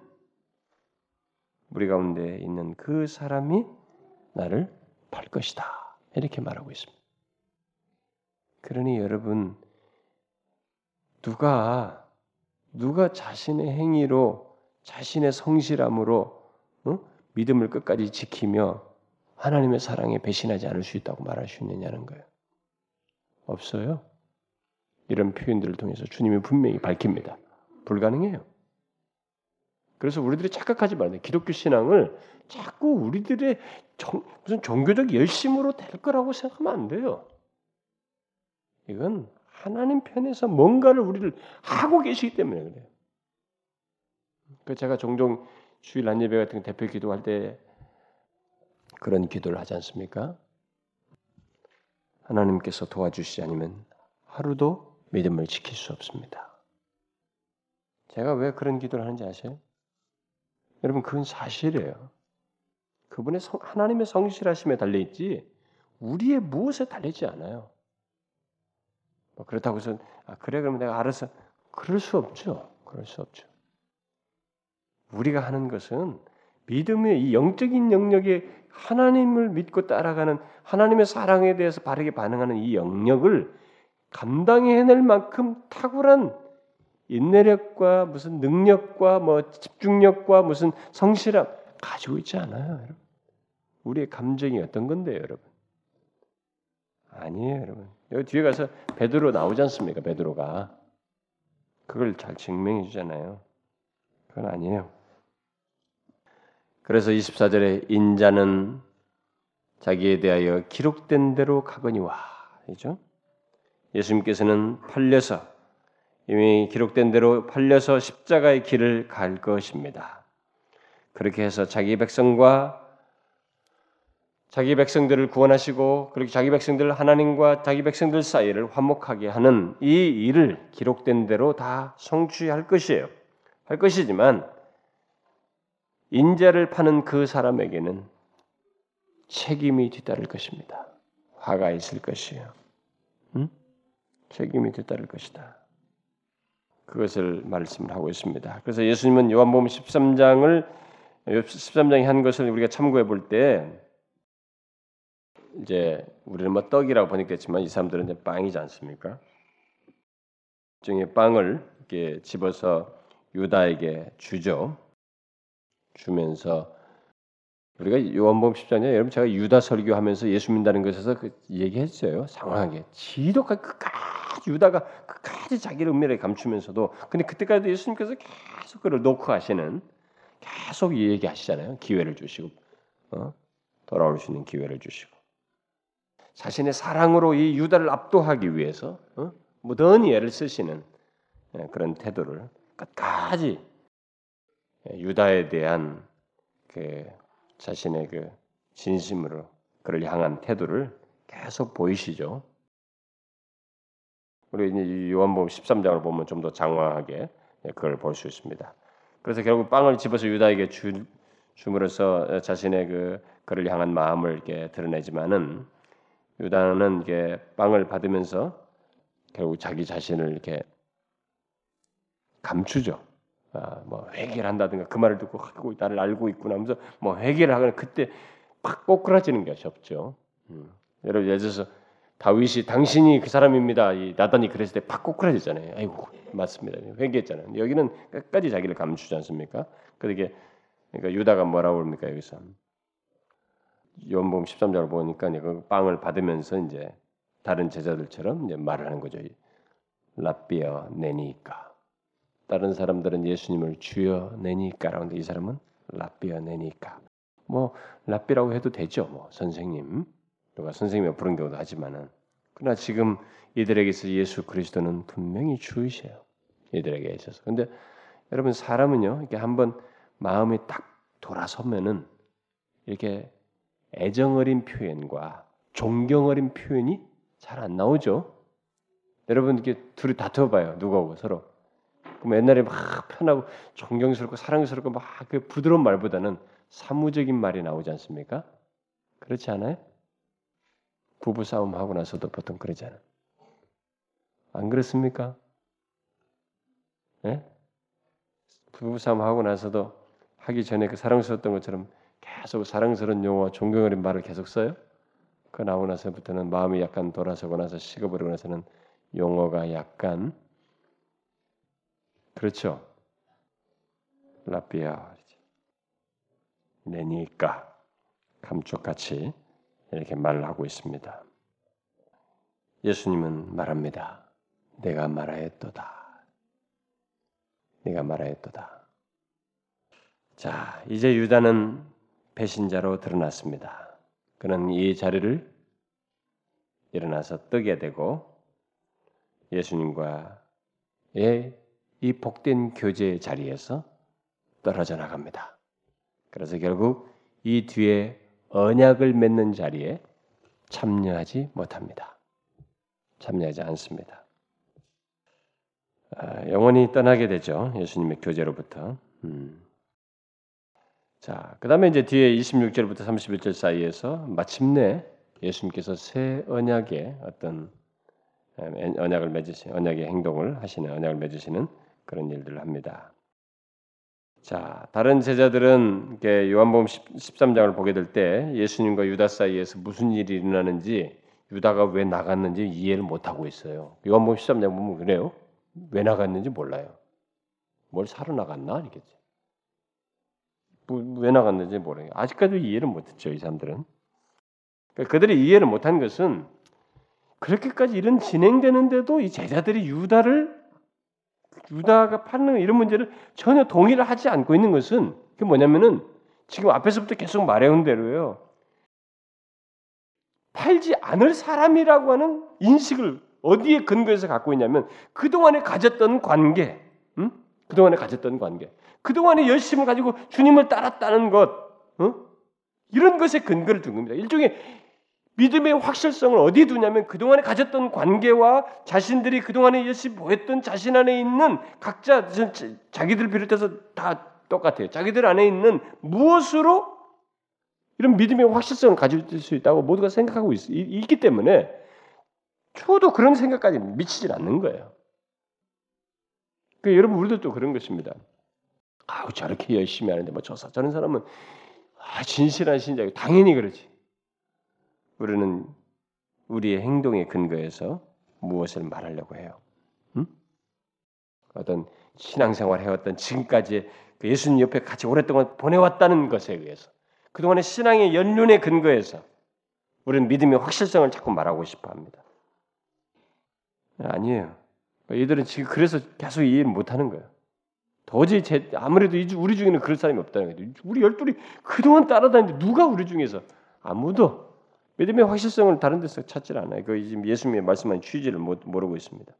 무리 가운데 있는 그 사람이 나를 팔 것이다 이렇게 말하고 있습니다. 그러니 여러분 누가 누가 자신의 행위로 자신의 성실함으로 어? 믿음을 끝까지 지키며 하나님의 사랑에 배신하지 않을 수 있다고 말할 수 있느냐는 거예요. 없어요. 이런 표현들을 통해서 주님이 분명히 밝힙니다. 불가능해요. 그래서 우리들이 착각하지 말아요. 기독교 신앙을 자꾸 우리들의 정, 무슨 종교적 열심으로 될 거라고 생각하면 안 돼요. 이건 하나님 편에서 뭔가를 우리를 하고 계시기 때문에 그래요. 그 제가 종종 주일 안예배 같은 대표 기도할 때 그런 기도를 하지 않습니까? 하나님께서 도와주시지 않으면 하루도 믿음을 지킬 수 없습니다. 제가 왜 그런 기도를 하는지 아세요? 여러분 그건 사실이에요. 그분의 성, 하나님의 성실하심에 달려 있지 우리의 무엇에 달리지 않아요. 뭐 그렇다고 해서 아, 그래 그러면 내가 알아서 그럴 수 없죠. 그럴 수 없죠. 우리가 하는 것은 믿음의 이 영적인 영역에 하나님을 믿고 따라가는 하나님의 사랑에 대해서 바르게 반응하는 이 영역을 감당해낼 만큼 탁월한 인내력과 무슨 능력과 뭐 집중력과 무슨 성실함 가지고 있지 않아요, 여러분. 우리의 감정이 어떤 건데요, 여러분? 아니에요, 여러분. 여기 뒤에 가서 베드로 나오지 않습니까? 베드로가 그걸 잘 증명해 주잖아요. 그건 아니에요. 그래서 24절에 인자는 자기에 대하여 기록된 대로 가거니와 이죠. 예수님께서는 팔려서 이미 기록된 대로 팔려서 십자가의 길을 갈 것입니다. 그렇게 해서 자기 백성과 자기 백성들을 구원하시고 그렇게 자기 백성들 하나님과 자기 백성들 사이를 화목하게 하는 이 일을 기록된 대로 다 성취할 것이에요. 할 것이지만 인자를 파는 그 사람에게는 책임이 뒤따를 것입니다. 화가 있을 것이에요. 응? 책임이 뒤따를 것이다. 그것을 말씀을 하고 있습니다. 그래서 예수님은 요한복음 13장을 13장에 한 것을 우리가 참고해 볼 때 이제 우리는 뭐 떡이라고 번역됐지만 이 사람들은 이제 빵이지 않습니까? 일종의 빵을 이렇게 집어서 유다에게 주죠. 주면서 우리가 요한복음 10장에 여러분 제가 유다 설교하면서 예수 믿는다는 것에서 그 얘기했어요. 상황하게 지독하게 끝까지 유다가 끝까지 자기를 은밀하게 감추면서도 근데 그때까지도 예수님께서 계속 그를 놓고 하시는 계속 얘기하시잖아요. 기회를 주시고 어? 돌아올 수 있는 기회를 주시고 자신의 사랑으로 이 유다를 압도하기 위해서 어? 무던히 애를 쓰시는 예, 그런 태도를 끝까지 예, 유다에 대한 그 자신의 그 진심으로 그를 향한 태도를 계속 보이시죠. 우리 이제 요한복음 13장을 보면 좀 더 장황하게 그걸 볼 수 있습니다. 그래서 결국 빵을 집어서 유다에게 주, 줌으로써 자신의 그 그를 향한 마음을 이렇게 드러내지만은 유다는 이게 빵을 받으면서 결국 자기 자신을 이렇게 감추죠. 아, 뭐 회개를 한다든가 그 말을 듣고 하고 나를 알고 있구나 하면서 뭐 회개를 하거나 그때 팍 꼬꾸라지는 것이 없죠. 음. 여러분 예를 들어서 다윗이 당신이 그 사람입니다. 이 나단이 그랬을 때 팍 꼬꾸라지잖아요. 아이고 맞습니다. 회개했잖아요. 여기는 끝까지 자기를 감추지 않습니까? 그러게 그러니까 유다가 뭐라고 합니까 여기서 요한복음 13장을 보니까 그 빵을 받으면서 이제 다른 제자들처럼 이제 말을 하는 거죠. 라비어 내니까 다른 사람들은 예수님을 주여 내니까라고 하는데 이 사람은 라비어 내니까. 뭐 라비라고 해도 되죠. 뭐 선생님. 누가 선생님이 부른 경우도 하지만은 그러나 지금 이들에게서 예수 그리스도는 분명히 주이세요. 이들에게 있어서. 근데 여러분 사람은요. 이게 한번 마음이 딱 돌아서면은 이렇게 애정 어린 표현과 존경 어린 표현이 잘 안 나오죠. 여러분 이렇게 둘이 다투어 봐요. 누구하고 서로. 그럼 옛날에 막 편하고 존경스럽고 사랑스럽고 막 그 부드러운 말보다는 사무적인 말이 나오지 않습니까? 그렇지 않아요? 부부 싸움 하고 나서도 보통 그러잖아요. 안 그렇습니까? 예? 부부 싸움 하고 나서도 하기 전에 그 사랑스러웠던 것처럼 계속 사랑스러운 용어와 존경 어린 말을 계속 써요. 그 나오고 나서부터는 마음이 약간 돌아서고 나서 식어버리고 나서는 용어가 약간 그렇죠. 라비아 내니까 감쪽같이 이렇게 말을 하고 있습니다. 예수님은 말합니다. 내가 말하였도다. 내가 말하였도다. 자, 이제 유다는 배신자로 드러났습니다. 그는 이 자리를 일어나서 뜨게 되고 예수님과의 이 복된 교제의 자리에서 떨어져 나갑니다. 그래서 결국 이 뒤에 언약을 맺는 자리에 참여하지 못합니다. 참여하지 않습니다. 아, 영원히 떠나게 되죠. 예수님의 교제로부터. 음. 자, 그 다음에 이제 뒤에 26절부터 31절 사이에서 마침내 예수님께서 새 언약의 어떤 언약을 맺으시 언약의 행동을 하시는 언약을 맺으시는 그런 일들을 합니다. 자, 다른 제자들은 요한복음 13장을 보게 될 때 예수님과 유다 사이에서 무슨 일이 일어나는지 유다가 왜 나갔는지 이해를 못 하고 있어요. 요한복음 13장 보면 그래요. 왜 나갔는지 몰라요. 뭘 사러 나갔나 이겠지. 뭐, 왜 나갔는지 모르요 아직까지 이해를 못했죠 이 사람들은. 그러니까 그들이 이해를 못한 것은 그렇게까지 이런 진행되는데도 이 제자들이 유다를 유다가 파는 이런 문제를 전혀 동의를 하지 않고 있는 것은 그 뭐냐면은 지금 앞에서부터 계속 말해온 대로요. 팔지 않을 사람이라고 하는 인식을 어디에 근거해서 갖고 있냐면 그동안에 가졌던 관계, 응? 그동안에 가졌던 관계, 그동안에 열심을 가지고 주님을 따랐다는 것, 응? 이런 것에 근거를 둔 겁니다. 일종의 믿음의 확실성을 어디에 두냐면 그동안에 가졌던 관계와 자신들이 그동안에 열심히 보였던 자신 안에 있는 각자 자기들 비롯해서 다 똑같아요. 자기들 안에 있는 무엇으로 이런 믿음의 확실성을 가질 수 있다고 모두가 생각하고 있, 있기 때문에 저도 그런 생각까지 미치질 않는 거예요. 그 여러분 우리들도 그런 것입니다. 아우 저렇게 열심히 하는데 뭐 저사 저런 사람은 아, 진실한 신자고 당연히 그러지. 우리는 우리의 행동의 근거에서 무엇을 말하려고 해요? 음? 어떤 신앙생활 해왔던 지금까지 그 예수님 옆에 같이 오랫동안 보내왔다는 것에 의해서 그동안의 신앙의 연륜의 근거에서 우리는 믿음의 확실성을 자꾸 말하고 싶어 합니다. 아니에요. 이들은 지금 그래서 계속 이해를 못하는 거예요. 도저히 제, 아무래도 우리 중에는 그럴 사람이 없다는 거예요. 우리 열둘이 그동안 따라다니는데 누가 우리 중에서 아무도 믿음의 확실성을 다른 데서 찾질 않아요. 그 지금 예수님의 말씀한 취지를 모르고 있습니다.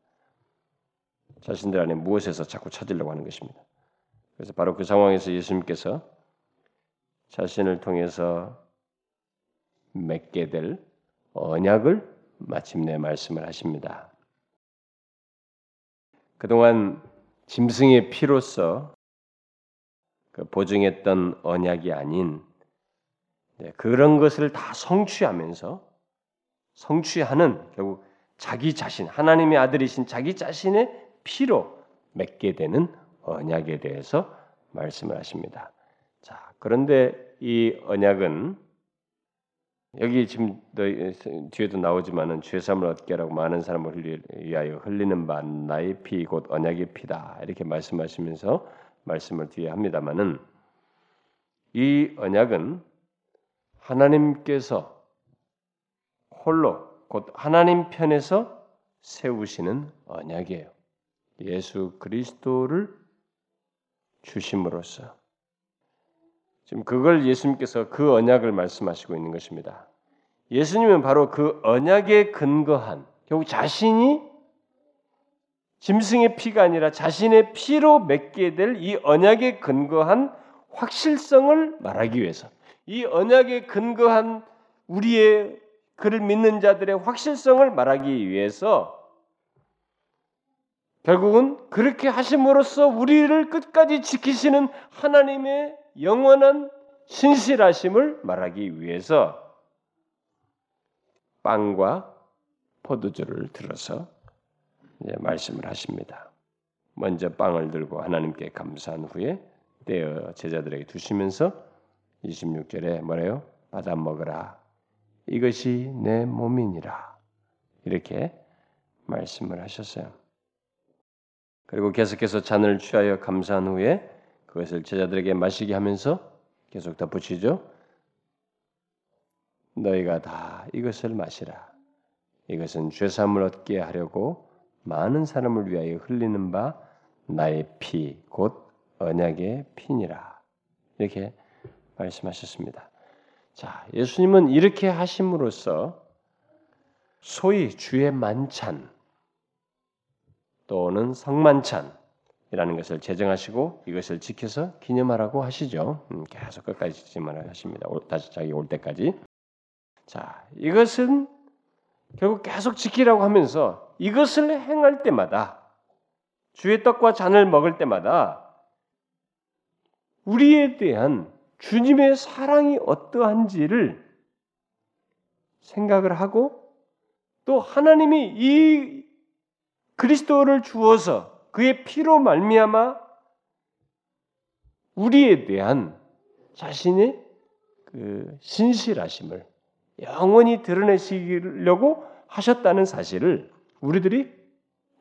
자신들 안에 무엇에서 자꾸 찾으려고 하는 것입니다. 그래서 바로 그 상황에서 예수님께서 자신을 통해서 맺게 될 언약을 마침내 말씀을 하십니다. 그동안 짐승의 피로서 그 보증했던 언약이 아닌 네, 그런 것을 다 성취하면서 성취하는 결국 자기 자신 하나님의 아들이신 자기 자신의 피로 맺게 되는 언약에 대해서 말씀을 하십니다. 자, 그런데 이 언약은 여기 지금 뒤에도 나오지만은 죄삼을 얻게 하라고 많은 사람을 위하여 흘리는 바 나의 피 곧 언약의 피다 이렇게 말씀하시면서 말씀을 뒤에 합니다만은 이 언약은 하나님께서 홀로 곧 하나님 편에서 세우시는 언약이에요. 예수 그리스도를 주심으로써 지금 그걸 예수님께서 그 언약을 말씀하시고 있는 것입니다. 예수님은 바로 그 언약에 근거한 결국 자신이 짐승의 피가 아니라 자신의 피로 맺게 될 이 언약에 근거한 확실성을 말하기 위해서 이 언약에 근거한 우리의 그를 믿는 자들의 확실성을 말하기 위해서 결국은 그렇게 하심으로써 우리를 끝까지 지키시는 하나님의 영원한 신실하심을 말하기 위해서 빵과 포도주를 들어서 말씀을 하십니다. 먼저 빵을 들고 하나님께 감사한 후에 떼어 제자들에게 두시면서 26절에 뭐래요? 받아 먹으라. 이것이 내 몸이니라. 이렇게 말씀을 하셨어요. 그리고 계속해서 잔을 취하여 감사한 후에 그것을 제자들에게 마시게 하면서 계속 덧붙이죠. 너희가 다 이것을 마시라. 이것은 죄사함을 얻게 하려고 많은 사람을 위하여 흘리는 바 나의 피, 곧 언약의 피니라. 이렇게 말씀하셨습니다. 자, 예수님은 이렇게 하심으로써 소위 주의 만찬 또는 성만찬이라는 것을 제정하시고 이것을 지켜서 기념하라고 하시죠. 음, 계속 끝까지 기념하라 하십니다. 다시 자기 올 때까지. 자, 이것은 결국 계속 지키라고 하면서 이것을 행할 때마다 주의 떡과 잔을 먹을 때마다 우리에 대한 주님의 사랑이 어떠한지를 생각을 하고 또 하나님이 이 그리스도를 주어서 그의 피로 말미암아 우리에 대한 자신의 그 신실하심을 영원히 드러내시려고 하셨다는 사실을 우리들이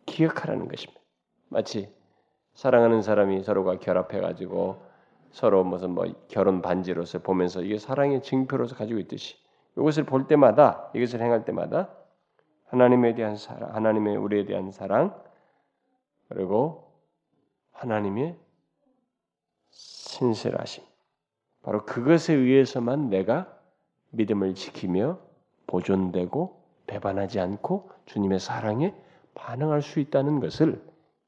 기억하라는 것입니다. 마치 사랑하는 사람이 서로가 결합해 가지고 서로 무슨 뭐 결혼 반지로서 보면서 이게 사랑의 증표로서 가지고 있듯이 이것을 볼 때마다 이것을 행할 때마다 하나님에 대한 사랑, 하나님의 우리에 대한 사랑 그리고 하나님의 신실하심 바로 그것에 의해서만 내가 믿음을 지키며 보존되고 배반하지 않고 주님의 사랑에 반응할 수 있다는 것을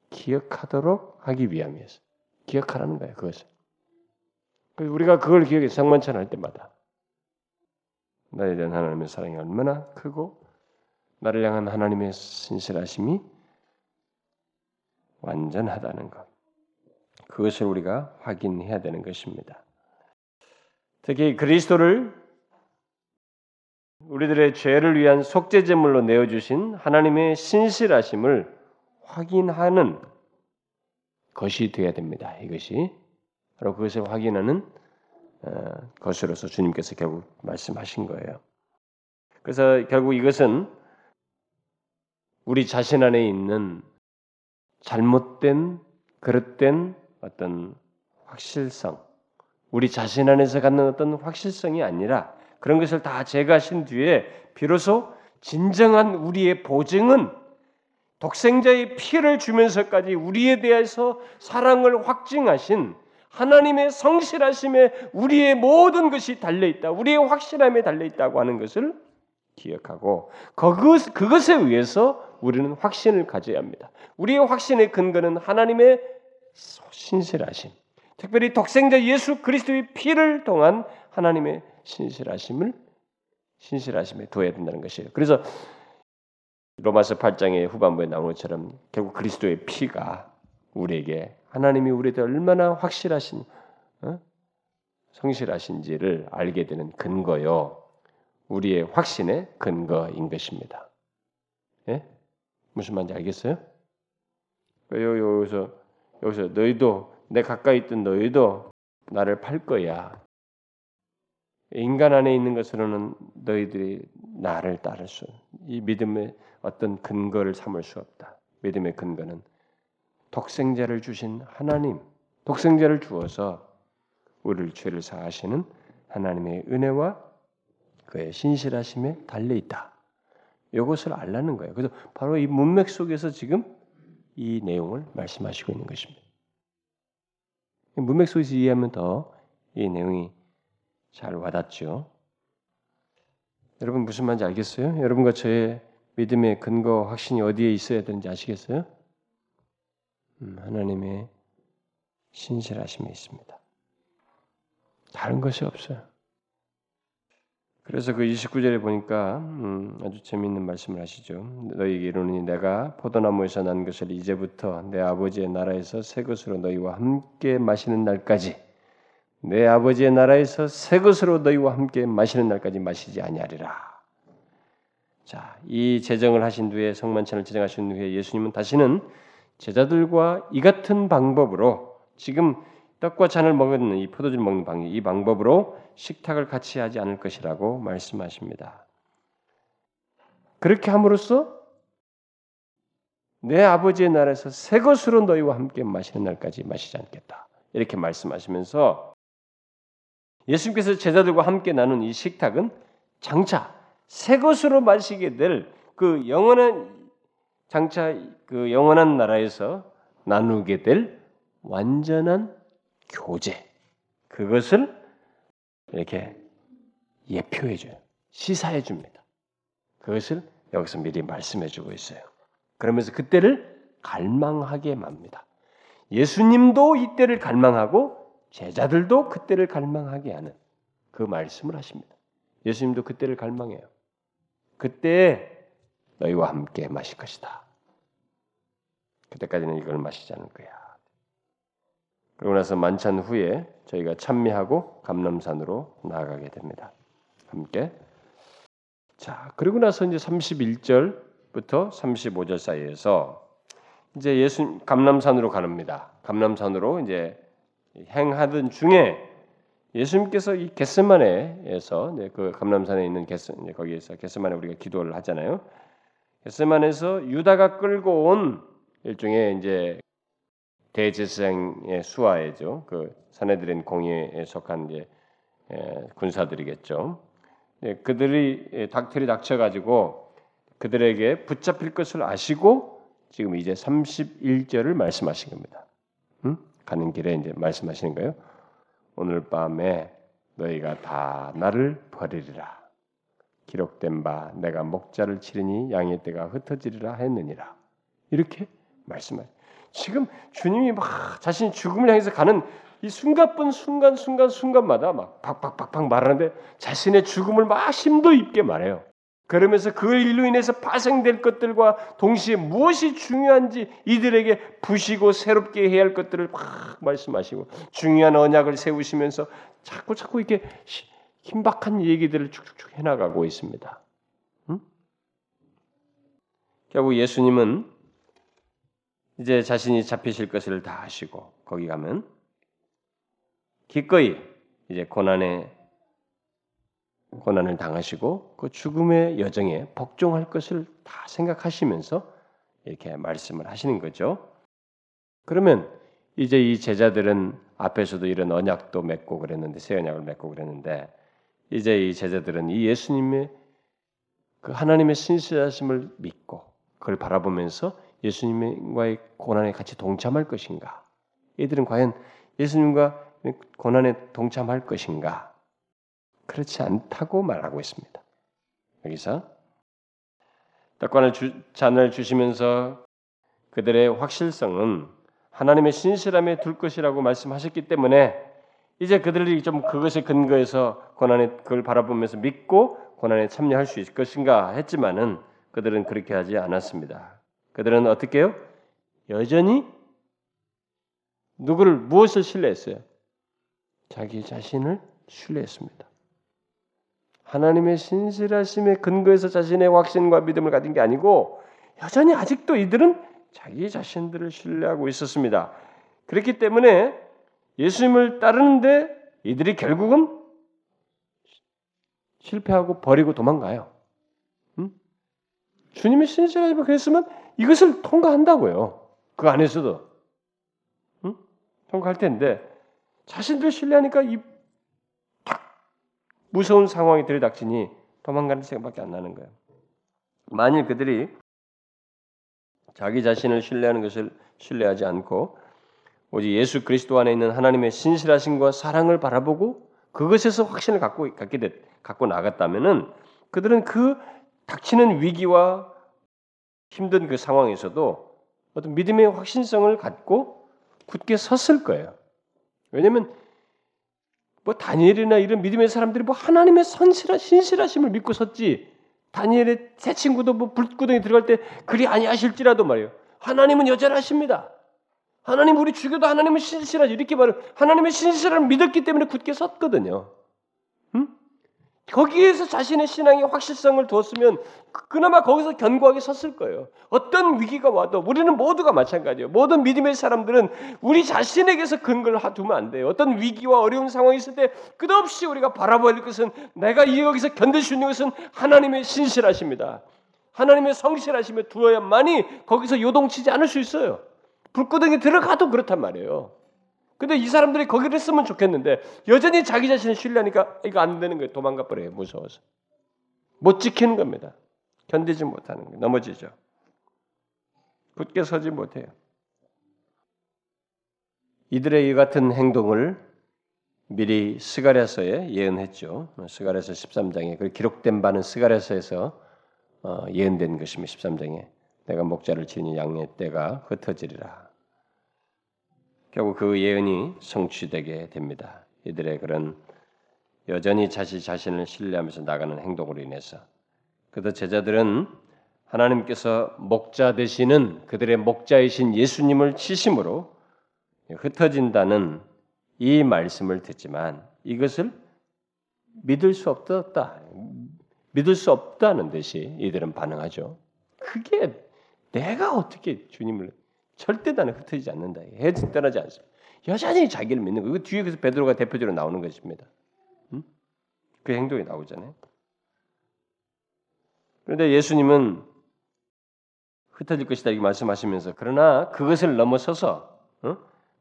기억하도록 하기 위함이었어. 기억하라는 거예요. 그것을. 우리가 그걸 기억해 상만찬 할 때마다 나에 대한 하나님의 사랑이 얼마나 크고 나를 향한 하나님의 신실하심이 완전하다는 것. 그것을 우리가 확인해야 되는 것입니다. 특히 그리스도를 우리들의 죄를 위한 속죄 제물로 내어 주신 하나님의 신실하심을 확인하는 것이 되어야 됩니다. 이것이 바로 그것을 확인하는 어, 것으로서 주님께서 결국 말씀하신 거예요. 그래서 결국 이것은 우리 자신 안에 있는 잘못된 그릇된 어떤 확실성, 우리 자신 안에서 갖는 어떤 확실성이 아니라 그런 것을 다 제거하신 뒤에 비로소 진정한 우리의 보증은 독생자의 피를 주면서까지 우리에 대해서 사랑을 확증하신 하나님의 성실하심에 우리의 모든 것이 달려 있다. 우리의 확실함에 달려 있다고 하는 것을 기억하고 그것 그것에 의해서 우리는 확신을 가져야 합니다. 우리의 확신의 근거는 하나님의 신실하심. 특별히 독생자 예수 그리스도의 피를 통한 하나님의 신실하심을 신실하심에 둬야 된다는 것이에요. 그래서 로마서 8장의 후반부에 나오는 것처럼 결국 그리스도의 피가 우리에게 하나님이 우리에 대해 얼마나 확실하신 어? 성실하신지를 알게 되는 근거요. 우리의 확신의 근거인 것입니다. 예? 무슨 말인지 알겠어요? 여기서 여기서 너희도 내 가까이 있던 너희도 나를 팔 거야. 인간 안에 있는 것으로는 너희들이 나를 따를 수, 이 믿음의 어떤 근거를 삼을 수 없다. 믿음의 근거는 독생자를 주신 하나님, 독생자를 주어서 우리를 죄를 사하시는 하나님의 은혜와 그의 신실하심에 달려 있다. 이것을 알라는 거예요. 그래서 바로 이 문맥 속에서 지금 이 내용을 말씀하시고 있는 것입니다. 문맥 속에서 이해하면 더 이 내용이 잘 와닿죠. 여러분 무슨 말인지 알겠어요? 여러분과 저의 믿음의 근거 확신이 어디에 있어야 되는지 아시겠어요? 음, 하나님의 신실하심이 있습니다. 다른 것이 없어요. 그래서 그 29절에 보니까 음, 아주 재미있는 말씀을 하시죠. 너희에게 이르노니 내가 포도나무에서 난 것을 이제부터 내 아버지의 나라에서 새 것으로 너희와 함께 마시는 날까지 내 아버지의 나라에서 새 것으로 너희와 함께 마시는 날까지 마시지 아니하리라. 자, 이 제정을 하신 후에 성만찬을 제정하신 후에 예수님은 다시는 제자들과 이 같은 방법으로 지금 떡과 잔을 먹는 이 포도주를 먹는 방이 이 방법으로 식탁을 같이 하지 않을 것이라고 말씀하십니다. 그렇게 함으로써 내 아버지의 나라에서 새 것으로 너희와 함께 마시는 날까지 마시지 않겠다. 이렇게 말씀하시면서 예수님께서 제자들과 함께 나눈 이 식탁은 장차 새 것으로 마시게 될 그 영원한 장차 그 영원한 나라에서 나누게 될 완전한 교제 그것을 이렇게 예표해 줘요. 시사해 줍니다. 그것을 여기서 미리 말씀해 주고 있어요. 그러면서 그때를 갈망하게 맙니다. 예수님도 이때를 갈망하고 제자들도 그때를 갈망하게 하는 그 말씀을 하십니다. 예수님도 그때를 갈망해요. 그때 너희와 함께 마실 것이다. 그때까지는 이걸 마시지 않을 거야. 그러고 나서 만찬 후에 저희가 찬미하고 감람산으로 나아가게 됩니다. 함께. 자, 그리고 나서 이제 31절부터 35절 사이에서 이제 예수 감람산으로 가릅니다. 감람산으로 이제 행하던 중에 예수님께서 이 겟세마네에서 그 감람산에 있는 겟세 거기에서 겟세마네 우리가 기도를 하잖아요. 겟세마네에서 유다가 끌고 온 일종의 이제 대제사장의 수하에죠. 그 사내들인 공예에 속한 이제 군사들이겠죠. 네, 그들이 닥터리 닥쳐가지고 그들에게 붙잡힐 것을 아시고 지금 이제 31절을 말씀하신 겁니다. 응? 가는 길에 이제 말씀하시는 거예요. 오늘 밤에 너희가 다 나를 버리리라. 기록된 바 내가 목자를 치르니 양의 떼가 흩어지리라 했느니라. 이렇게 말씀하죠. 지금 주님이 막 자신이 죽음을 향해서 가는 이 순간분 순간 순간 순간마다 막 박박박박 말하는데 자신의 죽음을 막 심도 있게 말해요. 그러면서 그 일로 인해서 파생될 것들과 동시에 무엇이 중요한지 이들에게 부시고 새롭게 해야 할 것들을 막 말씀하시고 중요한 언약을 세우시면서 자꾸 자꾸 이렇게 힘박한 얘기들을 쭉쭉쭉 해나가고 있습니다. 응? 결국 예수님은 이제 자신이 잡히실 것을 다 아시고 거기 가면 기꺼이 이제 고난에 고난을 당하시고 그 죽음의 여정에 복종할 것을 다 생각하시면서 이렇게 말씀을 하시는 거죠. 그러면 이제 이 제자들은 앞에서도 이런 언약도 맺고 그랬는데 새 언약을 맺고 그랬는데 이제 이 제자들은 이 예수님의 그 하나님의 신실하심을 믿고 그걸 바라보면서 예수님과의 고난에 같이 동참할 것인가? 이들은 과연 예수님과 고난에 동참할 것인가? 그렇지 않다고 말하고 있습니다. 여기서 떡관을 주, 잔을 주시면서 그들의 확실성은 하나님의 신실함에 둘 것이라고 말씀하셨기 때문에 이제 그들이 좀 그것에 근거해서 고난에 그걸 바라보면서 믿고 고난에 참여할 수 있을 것인가 했지만은 그들은 그렇게 하지 않았습니다. 그들은 어떻게 해요? 여전히 누구를 무엇을 신뢰했어요? 자기 자신을 신뢰했습니다. 하나님의 신실하심에 근거해서 자신의 확신과 믿음을 가진 게 아니고 여전히 아직도 이들은 자기 자신들을 신뢰하고 있었습니다. 그렇기 때문에 예수님을 따르는데 이들이 결국은 실패하고 버리고 도망가요. 음? 주님의 신실하심을 그랬으면 이것을 통과한다고요. 그 안에서도 응? 통과할 텐데 자신들 신뢰하니까 이 무서운 상황이 들이닥치니 도망가는 생각밖에 안 나는 거예요. 만일 그들이 자기 자신을 신뢰하는 것을 신뢰하지 않고 오직 예수 그리스도 안에 있는 하나님의 신실하심과 사랑을 바라보고 그것에서 확신을 갖고 갖게 됐, 갖고 나갔다면은 그들은 그 닥치는 위기와 힘든 그 상황에서도 어떤 믿음의 확신성을 갖고 굳게 섰을 거예요. 왜냐하면 뭐 다니엘이나 이런 믿음의 사람들이 뭐 하나님의 선실하 신실하심을 믿고 섰지. 다니엘의 새 친구도 뭐 불구덩이 들어갈 때 그리 아니하실지라도 말이에요. 하나님은 여전하십니다. 하나님 우리 죽여도 하나님은 신실하지 이렇게 말을 하나님의 신실함을 믿었기 때문에 굳게 섰거든요. 응? 거기에서 자신의 신앙의 확실성을 두었으면 그나마 거기서 견고하게 섰을 거예요. 어떤 위기가 와도 우리는 모두가 마찬가지예요. 모든 믿음의 사람들은 우리 자신에게서 근거를 두면 안 돼요. 어떤 위기와 어려운 상황이 있을 때 끝없이 우리가 바라볼 것은 내가 여기서 견딜 수 있는 것은 하나님의 신실하십니다. 하나님의 성실하심에 두어야만이 거기서 요동치지 않을 수 있어요. 불구덩이 들어가도 그렇단 말이에요. 근데 이 사람들이 거기를 했으면 좋겠는데 여전히 자기 자신을 신뢰하니까 이거 안 되는 거예요. 도망가 버려요. 무서워서. 못 지키는 겁니다. 견디지 못하는 거예요. 넘어지죠. 굳게 서지 못해요. 이들의 이 같은 행동을 미리 스가랴서에 예언했죠. 스가랴서 13장에 그 기록된 바는 스가랴서에서 어, 예언된 것입니다. 13장에 내가 목자를 치니 양의 때가 흩어지리라. 결국 그 예언이 성취되게 됩니다. 이들의 그런 여전히 자신 자신을 신뢰하면서 나가는 행동으로 인해서 그도 제자들은 하나님께서 목자 되시는 그들의 목자이신 예수님을 치심으로 흩어진다는 이 말씀을 듣지만 이것을 믿을 수 없었다. 믿을 수 없다는 듯이 이들은 반응하죠. 그게 내가 어떻게 주님을 절대 나는 흩어지지 않는다. 해지 떠나지 않습니다. 여전히 자기를 믿는 거. 이 뒤에 그래서 베드로가 대표적으로 나오는 것입니다. 음? 그 행동이 나오잖아요. 그런데 예수님은 흩어질 것이다 이렇게 말씀하시면서 그러나 그것을 넘어서서 어?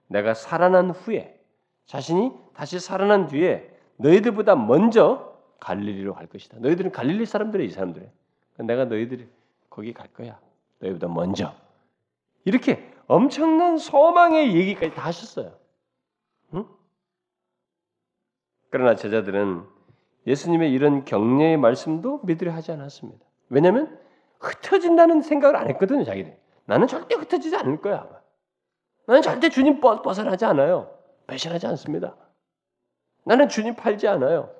내가 살아난 후에 자신이 다시 살아난 뒤에 너희들보다 먼저 갈릴리로 갈 것이다. 너희들은 갈릴리 사람들이 이 사람들이. 내가 너희들이 거기 갈 거야. 너희보다 먼저. 이렇게 엄청난 소망의 얘기까지 다 하셨어요. 응? 그러나 제자들은 예수님의 이런 격려의 말씀도 믿으려 하지 않았습니다. 왜냐하면 흩어진다는 생각을 안 했거든요, 자기들. 나는 절대 흩어지지 않을 거야. 나는 절대 주님 벗어나지 않아요. 배신하지 않습니다. 나는 주님 팔지 않아요.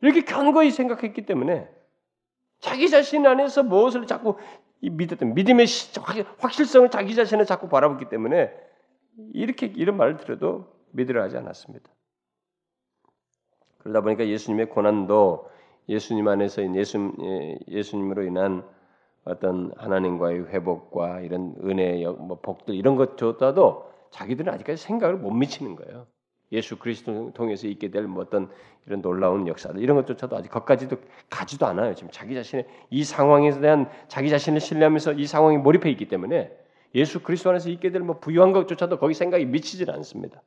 이렇게 견고히 생각했기 때문에 자기 자신 안에서 무엇을 자꾸 이 믿었던 믿음의 확실성을 자기 자신을 자꾸 바라보기 때문에 이렇게 이런 말을 들어도 믿으려 하지 않았습니다. 그러다 보니까 예수님의 고난도 예수님 안에서 예수 예, 예수님으로 인한 어떤 하나님과의 회복과 이런 은혜, 뭐 복들 이런 것조차도 자기들은 아직까지 생각을 못 미치는 거예요. 예수 그리스도 통해서 있게 될 뭐 어떤 이런 놀라운 역사들 이런 것조차도 아직 거기까지도 가지도 않아요. 지금 자기 자신의 이 상황에 대한 자기 자신을 신뢰하면서 이 상황에 몰입해 있기 때문에 예수 그리스도 안에서 있게 될 뭐 부유한 것조차도 거기 생각이 미치질 않습니다.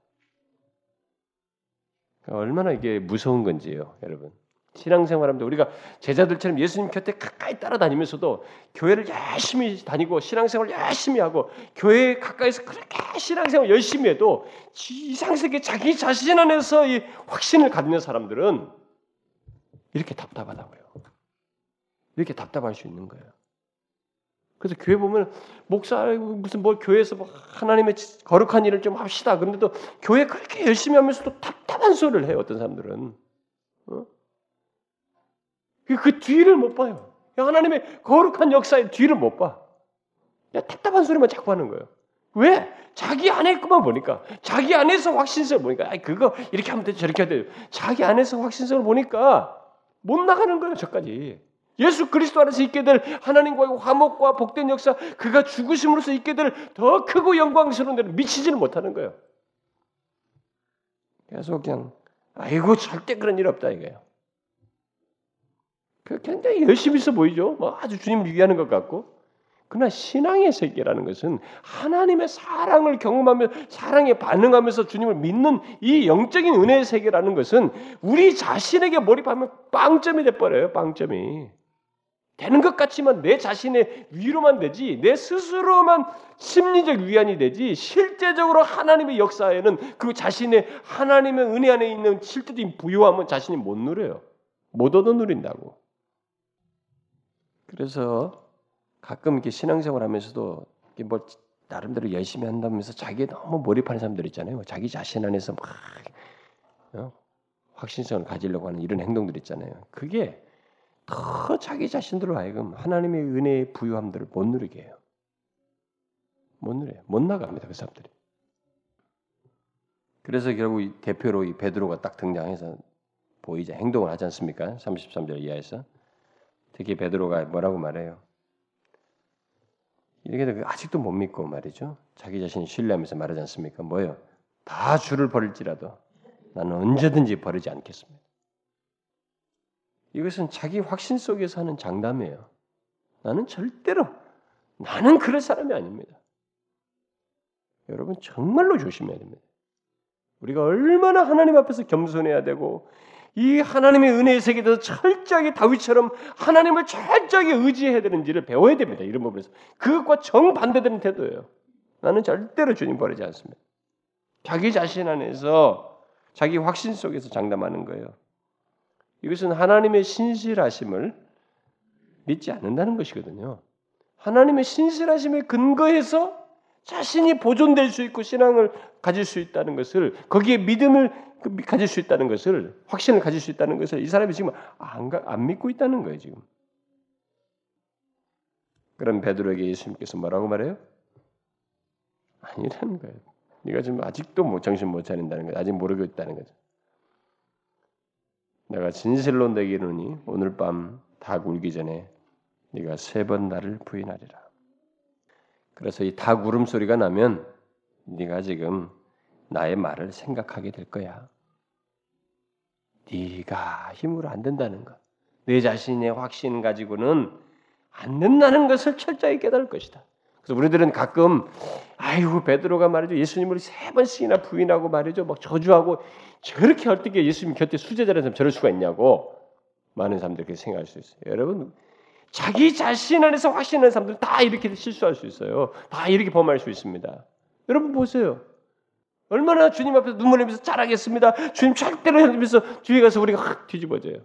얼마나 이게 무서운 건지요, 여러분. 신앙생활하면서 우리가 제자들처럼 예수님 곁에 가까이 따라다니면서도 교회를 열심히 다니고 신앙생활 열심히 하고 교회 가까이서 그렇게 신앙생활 열심히 해도 이상하게 자기 자신 안에서 이 확신을 갖는 사람들은 이렇게 답답하다고요. 이렇게 답답할 수 있는 거예요. 그래서 교회 보면 목사 무슨 뭐 교회에서 뭐 하나님의 거룩한 일을 좀 합시다. 그런데도 교회 그렇게 열심히 하면서도 답답한 소리를 해요. 어떤 사람들은. 어? 그 뒤를 못 봐요. 하나님의 거룩한 역사의 뒤를 못 봐. 답답한 소리만 자꾸 하는 거예요. 왜? 자기 안에 것만 보니까, 자기 안에서 확신성을 보니까, 아이, 그거 이렇게 하면 되지, 저렇게 해야 돼. 자기 안에서 확신성을 보니까 못 나가는 거예요, 저까지. 예수 그리스도 안에서 있게 될 하나님과의 화목과 복된 역사, 그가 죽으심으로써 있게 될 더 크고 영광스러운 데를 미치지는 못하는 거예요. 계속 그냥, 아이고, 절대 그런 일 없다, 이거예요. 그 굉장히 열심히 있어 보이죠. 뭐 아주 주님을 위하는 것 같고. 그러나 신앙의 세계라는 것은 하나님의 사랑을 경험하며 사랑에 반응하면서 주님을 믿는 이 영적인 은혜의 세계라는 것은 우리 자신에게 몰입하면 빵점이 돼 버려요. 빵점이. 되는 것 같지만 내 자신의 위로만 되지 내 스스로만 심리적 위안이 되지 실제적으로 하나님의 역사에는 그 자신의 하나님의 은혜 안에 있는 실제적인 부유함은 자신이 못 누려요. 못 얻어 누린다고. 그래서 가끔 이렇게 신앙생활 하면서도 뭐 나름대로 열심히 한다면서 자기에 너무 몰입하는 사람들 있잖아요. 자기 자신 안에서 막 어? 확신성을 가지려고 하는 이런 행동들 있잖아요. 그게 더 자기 자신들로 하여금 하나님의 은혜의 부유함들을 못 누리게 해요. 못 누려요. 못 나갑니다. 그 사람들이. 그래서 결국 이 대표로 이 베드로가 딱 등장해서 보이자 행동을 하지 않습니까? 33절 이하에서 특히 베드로가 뭐라고 말해요? 이렇게 아직도 못 믿고 말이죠. 자기 자신이 신뢰하면서 말하지 않습니까? 뭐요? 다 주를 버릴지라도 나는 언제든지 버리지 않겠습니다. 이것은 자기 확신 속에서 하는 장담이에요. 나는 절대로 나는 그럴 사람이 아닙니다. 여러분 정말로 조심해야 됩니다. 우리가 얼마나 하나님 앞에서 겸손해야 되고 이 하나님의 은혜의 세계에서 철저하게 다윗처럼 하나님을 철저하게 의지해야 되는지를 배워야 됩니다. 이런 부분에서 그것과 정반대되는 태도예요. 나는 절대로 주님 버리지 않습니다. 자기 자신 안에서 자기 확신 속에서 장담하는 거예요. 이것은 하나님의 신실하심을 믿지 않는다는 것이거든요. 하나님의 신실하심에 근거해서 자신이 보존될 수 있고 신앙을 가질 수 있다는 것을 거기에 믿음을 가질 수 있다는 것을 확신을 가질 수 있다는 것을 이 사람이 지금 안, 안 믿고 있다는 거예요 지금. 그럼 베드로에게 예수님께서 뭐라고 말해요? 아니라는 거예요. 네가 지금 아직도 뭐 정신 못 차린다는 거예요. 아직 모르고 있다는 거죠. 내가 진실로 내게 이르니 오늘 밤 닭 울기 전에 네가 세 번 나를 부인하리라. 그래서 이 닭 울음 소리가 나면 네가 지금 나의 말을 생각하게 될 거야. 네가 힘으로 안 된다는 것. 내 자신의 확신 가지고는 안 된다는 것을 철저히 깨달을 것이다. 그래서 우리들은 가끔 아이고 베드로가 말이죠 예수님을 세 번씩이나 부인하고 말이죠 막 저주하고 저렇게 어떻게 예수님 곁에 수제자라서 저럴 수가 있냐고 많은 사람들이 그렇게 생각할 수 있어요. 여러분 자기 자신 안에서 확신하는 사람들 다 이렇게 실수할 수 있어요. 다 이렇게 범할 수 있습니다. 여러분 보세요. 얼마나 주님 앞에서 눈물 흘리면서 잘하겠습니다. 주님 절대로 흘리면서 뒤에 가서 우리가 확 뒤집어져요.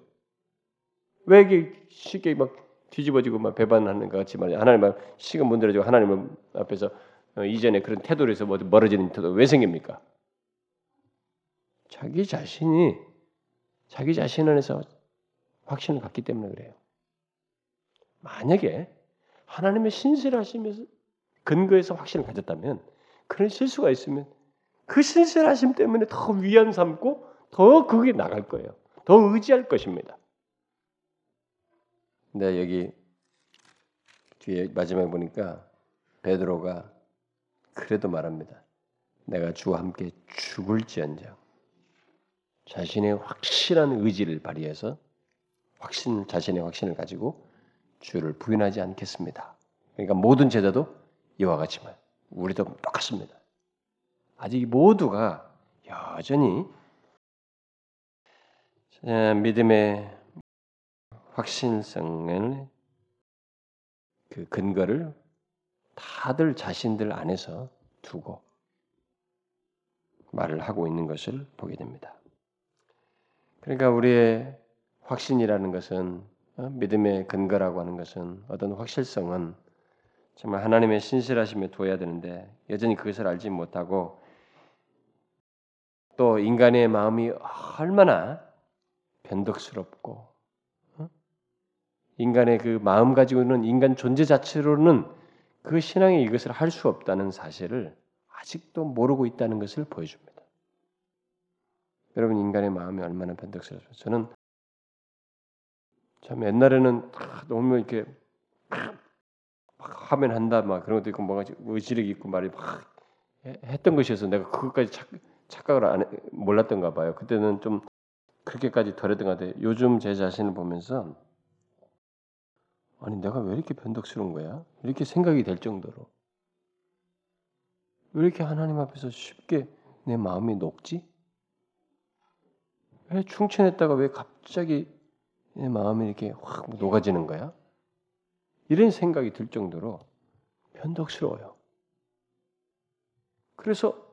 왜 이게 쉽게 막 뒤집어지고 막 배반하는 것 말이야. 하나님 앞 시간 문드러지고 하나님 앞에서 어, 이전에 그런 태도로 해서 뭐 멀어지는 태도 왜 생깁니까? 자기 자신이 자기 자신 안에서 확신을 갖기 때문에 그래요. 만약에 하나님의 신실하심에서 근거에서 확신을 가졌다면 그런 실수가 있으면 그 신실하심 때문에 더 위안 삼고 더 그게 나갈 거예요. 더 의지할 것입니다. 근데 여기 뒤에 마지막에 보니까 베드로가 그래도 말합니다. 내가 주와 함께 죽을지언정 자신의 확실한 의지를 발휘해서 확신 자신의 확신을 가지고 주를 부인하지 않겠습니다. 그러니까 모든 제자도 이와 말. 우리도 똑같습니다. 아직 모두가 여전히 믿음의 확신성을 그 근거를 다들 자신들 안에서 두고 말을 하고 있는 것을 보게 됩니다. 그러니까 우리의 확신이라는 것은 어, 믿음의 근거라고 하는 것은 어떤 확실성은 정말 하나님의 신실하심에 둬야 되는데 여전히 그것을 알지 못하고 또 인간의 마음이 얼마나 변덕스럽고 어? 인간의 그 마음 가지고는 인간 존재 자체로는 그 신앙이 이것을 할 수 없다는 사실을 아직도 모르고 있다는 것을 보여줍니다. 여러분 인간의 마음이 얼마나 변덕스럽습 저는 참 옛날에는 너무 이렇게 막 하면 한다 막 그런 것도 있고 뭐가 의지력 있고 말이 막 했던 것이어서 내가 그것까지 착, 착각을 안 몰랐던가 봐요. 그때는 좀 그렇게까지 덜했던 것 같아요. 요즘 제 자신을 보면서 아니 내가 왜 이렇게 변덕스러운 거야? 이렇게 생각이 될 정도로 왜 이렇게 하나님 앞에서 쉽게 내 마음이 녹지? 왜 충천했다가 왜 갑자기 내 마음이 이렇게 확 녹아지는 거야? 이런 생각이 들 정도로 변덕스러워요. 그래서 야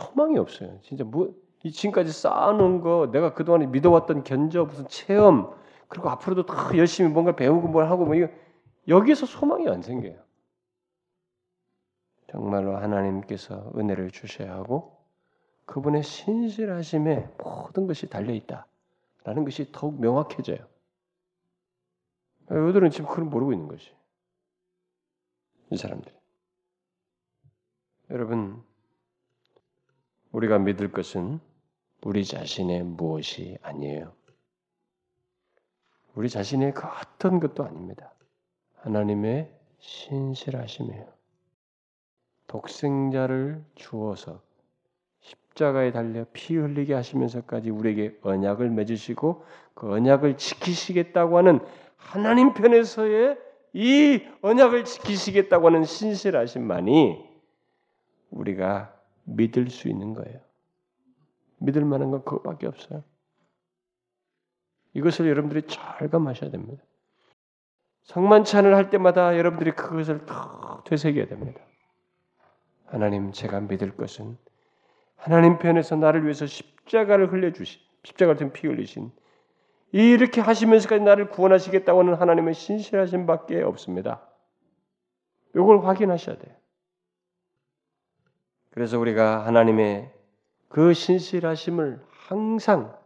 소망이 없어요. 진짜 뭐 이 지금까지 쌓아놓은 거 내가 그동안에 믿어왔던 견저 무슨 체험 그리고 앞으로도 다 열심히 뭔가 배우고 뭘 하고 뭐 이거 여기서 소망이 안 생겨요. 정말로 하나님께서 은혜를 주셔야 하고 그분의 신실하심에 모든 것이 달려 있다라는 것이 더욱 명확해져요. 여들은 지금 그걸 모르고 있는 것이 이 사람들이. 여러분, 우리가 믿을 것은 우리 자신의 무엇이 아니에요. 우리 자신의 그 어떤 것도 아닙니다. 하나님의 신실하심이에요. 독생자를 주어서 십자가에 달려 피 흘리게 하시면서까지 우리에게 언약을 맺으시고 그 언약을 지키시겠다고 하는 하나님 편에서의 이 언약을 지키시겠다고 하는 신실하심만이 우리가 믿을 수 있는 거예요. 믿을 만한 건 그것밖에 없어요. 이것을 여러분들이 잘 감하셔야 됩니다. 성만찬을 할 때마다 여러분들이 그것을 더 되새겨야 됩니다. 하나님, 제가 믿을 것은 하나님 편에서 나를 위해서 십자가를 흘려주신, 십자가를 통피 흘리신, 이렇게 하시면서까지 나를 구원하시겠다고 하는 하나님의 신실하신 밖에 없습니다. 이걸 확인하셔야 돼요. 그래서 우리가 하나님의 그 신실하심을 항상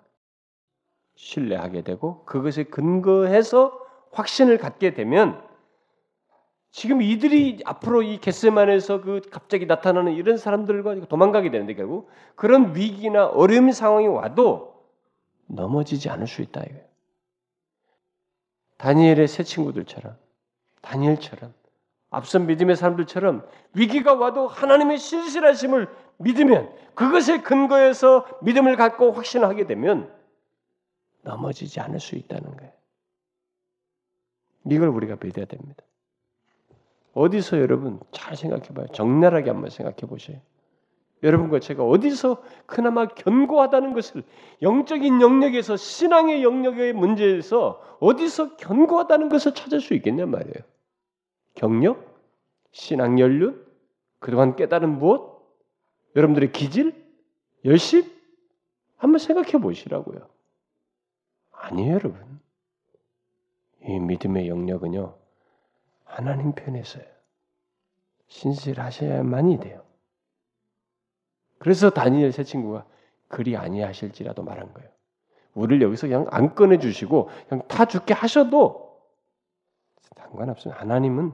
신뢰하게 되고 그것에 근거해서 확신을 갖게 되면 지금 이들이 앞으로 이 겟세만에서 그 갑자기 나타나는 이런 사람들과 도망가게 되는데 결국 그런 위기나 어려움 상황이 와도 넘어지지 않을 수 있다 이거예요. 다니엘의 새 친구들처럼 다니엘처럼 앞선 믿음의 사람들처럼 위기가 와도 하나님의 신실하심을 믿으면 그것에 근거해서 믿음을 갖고 확신하게 되면 넘어지지 않을 수 있다는 거예요. 이걸 우리가 믿어야 됩니다. 어디서 여러분 잘 생각해 봐요. 적나라하게 한번 생각해 보세요. 여러분과 제가 어디서 그나마 견고하다는 것을 영적인 영역에서 신앙의 영역의 문제에서 어디서 견고하다는 것을 찾을 수 있겠냐 말이에요. 경력, 신앙 연륜, 그동안 깨달은 무엇, 여러분들의 기질, 열심 한번 생각해 보시라고요. 아니에요, 여러분. 이 믿음의 영역은요, 하나님 편에서요. 신실하셔야만이 돼요. 그래서 다니엘 새 친구가 그리 아니하실지라도 말한 거예요. 우리를 여기서 그냥 안 꺼내 주시고 그냥 타 죽게 하셔도 상관없습니다. 하나님은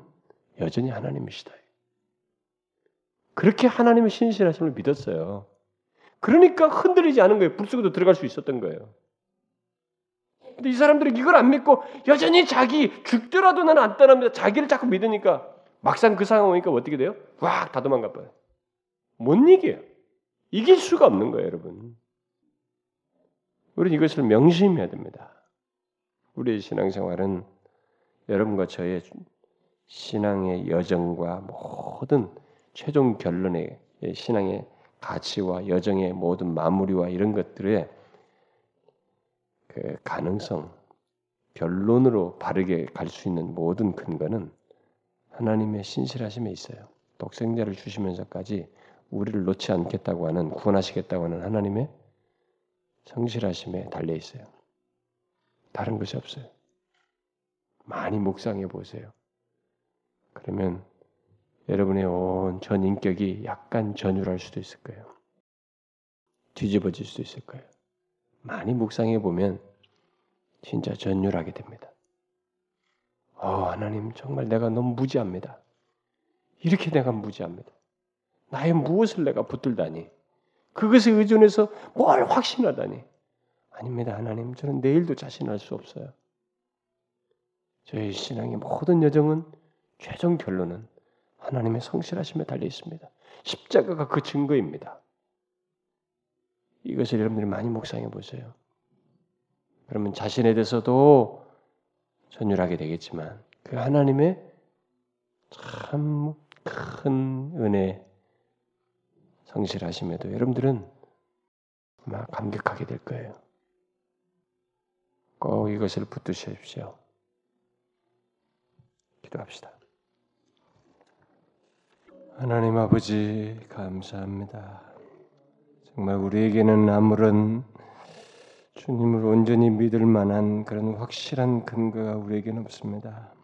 여전히 하나님이시다. 그렇게 하나님의 신실하심을 믿었어요. 그러니까 흔들리지 않은 거예요. 불 속에도 들어갈 수 있었던 거예요. 근데 이 사람들이 이걸 안 믿고 여전히 자기 죽더라도 나는 안 떠납니다. 자기를 자꾸 믿으니까 막상 그 상황 오니까 어떻게 돼요? 왁다 도망가 봐요. 못 이겨요. 이길 수가 없는 거예요, 여러분. 우리는 이것을 명심해야 됩니다. 우리의 신앙생활은 여러분과 저의 신앙의 여정과 모든 최종 결론의 신앙의 가치와 여정의 모든 마무리와 이런 것들의 그 가능성, 결론으로 바르게 갈 수 있는 모든 근거는 하나님의 신실하심에 있어요. 독생자를 주시면서까지 우리를 놓지 않겠다고 하는 구원하시겠다고 하는 하나님의 성실하심에 달려 있어요. 다른 것이 없어요. 많이 묵상해 보세요. 그러면 여러분의 온 전 인격이 약간 전율할 수도 있을 거예요. 뒤집어질 수도 있을 거예요. 많이 묵상해 보면 진짜 전율하게 됩니다. 어, 하나님 정말 내가 너무 무지합니다. 이렇게 내가 무지합니다. 나의 무엇을 내가 붙들다니? 그것에 의존해서 뭘 확신하다니? 아닙니다, 하나님. 저는 내일도 자신할 수 없어요. 저희 신앙의 모든 여정은 최종 결론은 하나님의 성실하심에 달려 있습니다. 십자가가 그 증거입니다. 이것을 여러분들이 많이 묵상해 보세요. 그러면 자신에 대해서도 전율하게 되겠지만 그 하나님의 참 큰 은혜 성실하심에도 여러분들은 아마 감격하게 될 거예요. 꼭 이것을 붙드십시오. 기도합시다. 하나님 아버지 감사합니다. 정말 우리에게는 아무런 주님을 온전히 믿을 만한 그런 확실한 근거가 우리에게는 없습니다.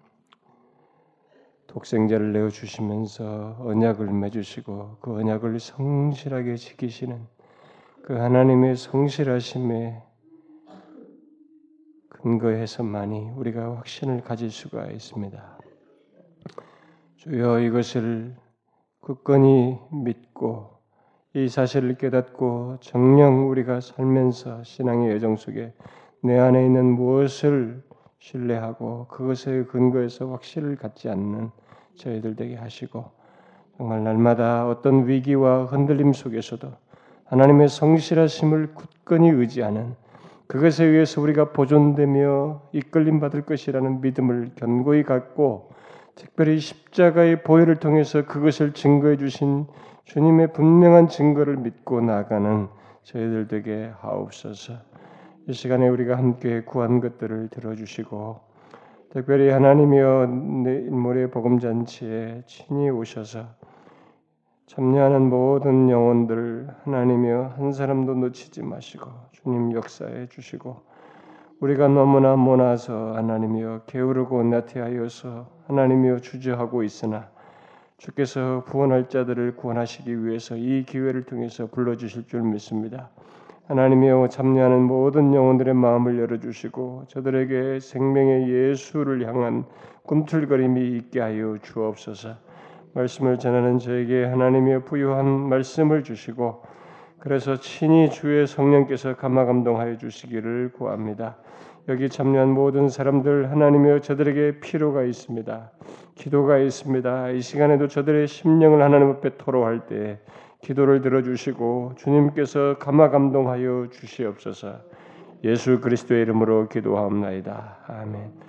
독생자를 내어 주시면서 언약을 맺으시고 그 언약을 성실하게 지키시는 그 하나님의 성실하심에 근거해서만이 우리가 확신을 가질 수가 있습니다. 주여 이것을 굳건히 믿고 이 사실을 깨닫고 정령 우리가 살면서 신앙의 여정 속에 내 안에 있는 무엇을 신뢰하고 그것에 근거해서 확신을 갖지 않는 저희들 되게 하시고 정말 날마다 어떤 위기와 흔들림 속에서도 하나님의 성실하심을 굳건히 의지하는 그것에 의해서 우리가 보존되며 이끌림 받을 것이라는 믿음을 견고히 갖고 특별히 십자가의 보혈을 통해서 그것을 증거해 주신 주님의 분명한 증거를 믿고 나가는 저희들 되게 하옵소서. 이 시간에 우리가 함께 구한 것들을 들어주시고 특별히 하나님이여 내일 모레 복음 잔치에 친히 오셔서 참여하는 모든 영혼들 하나님이여 한 사람도 놓치지 마시고 주님 역사해 주시고 우리가 너무나 모나서 하나님이여 게으르고 나태하여서 하나님이여 주저하고 있으나 주께서 구원할 자들을 구원하시기 위해서 이 기회를 통해서 불러 주실 줄 믿습니다. 하나님이여 참여하는 모든 영혼들의 마음을 열어 주시고 저들에게 생명의 예수를 향한 꿈틀거림이 있게 하여 주옵소서. 말씀을 전하는 저에게 하나님의 부유한 말씀을 주시고 그래서 친히 주의 성령께서 감화 감동하여 주시기를 구합니다. 여기 참여한 모든 사람들 하나님이여 저들에게 필요가 있습니다. 기도가 있습니다. 이 시간에도 저들의 심령을 하나님 앞에 토로할 때 기도를 들어주시고 주님께서 감화 감동하여 주시옵소서. 예수 그리스도의 이름으로 기도하옵나이다. 아멘.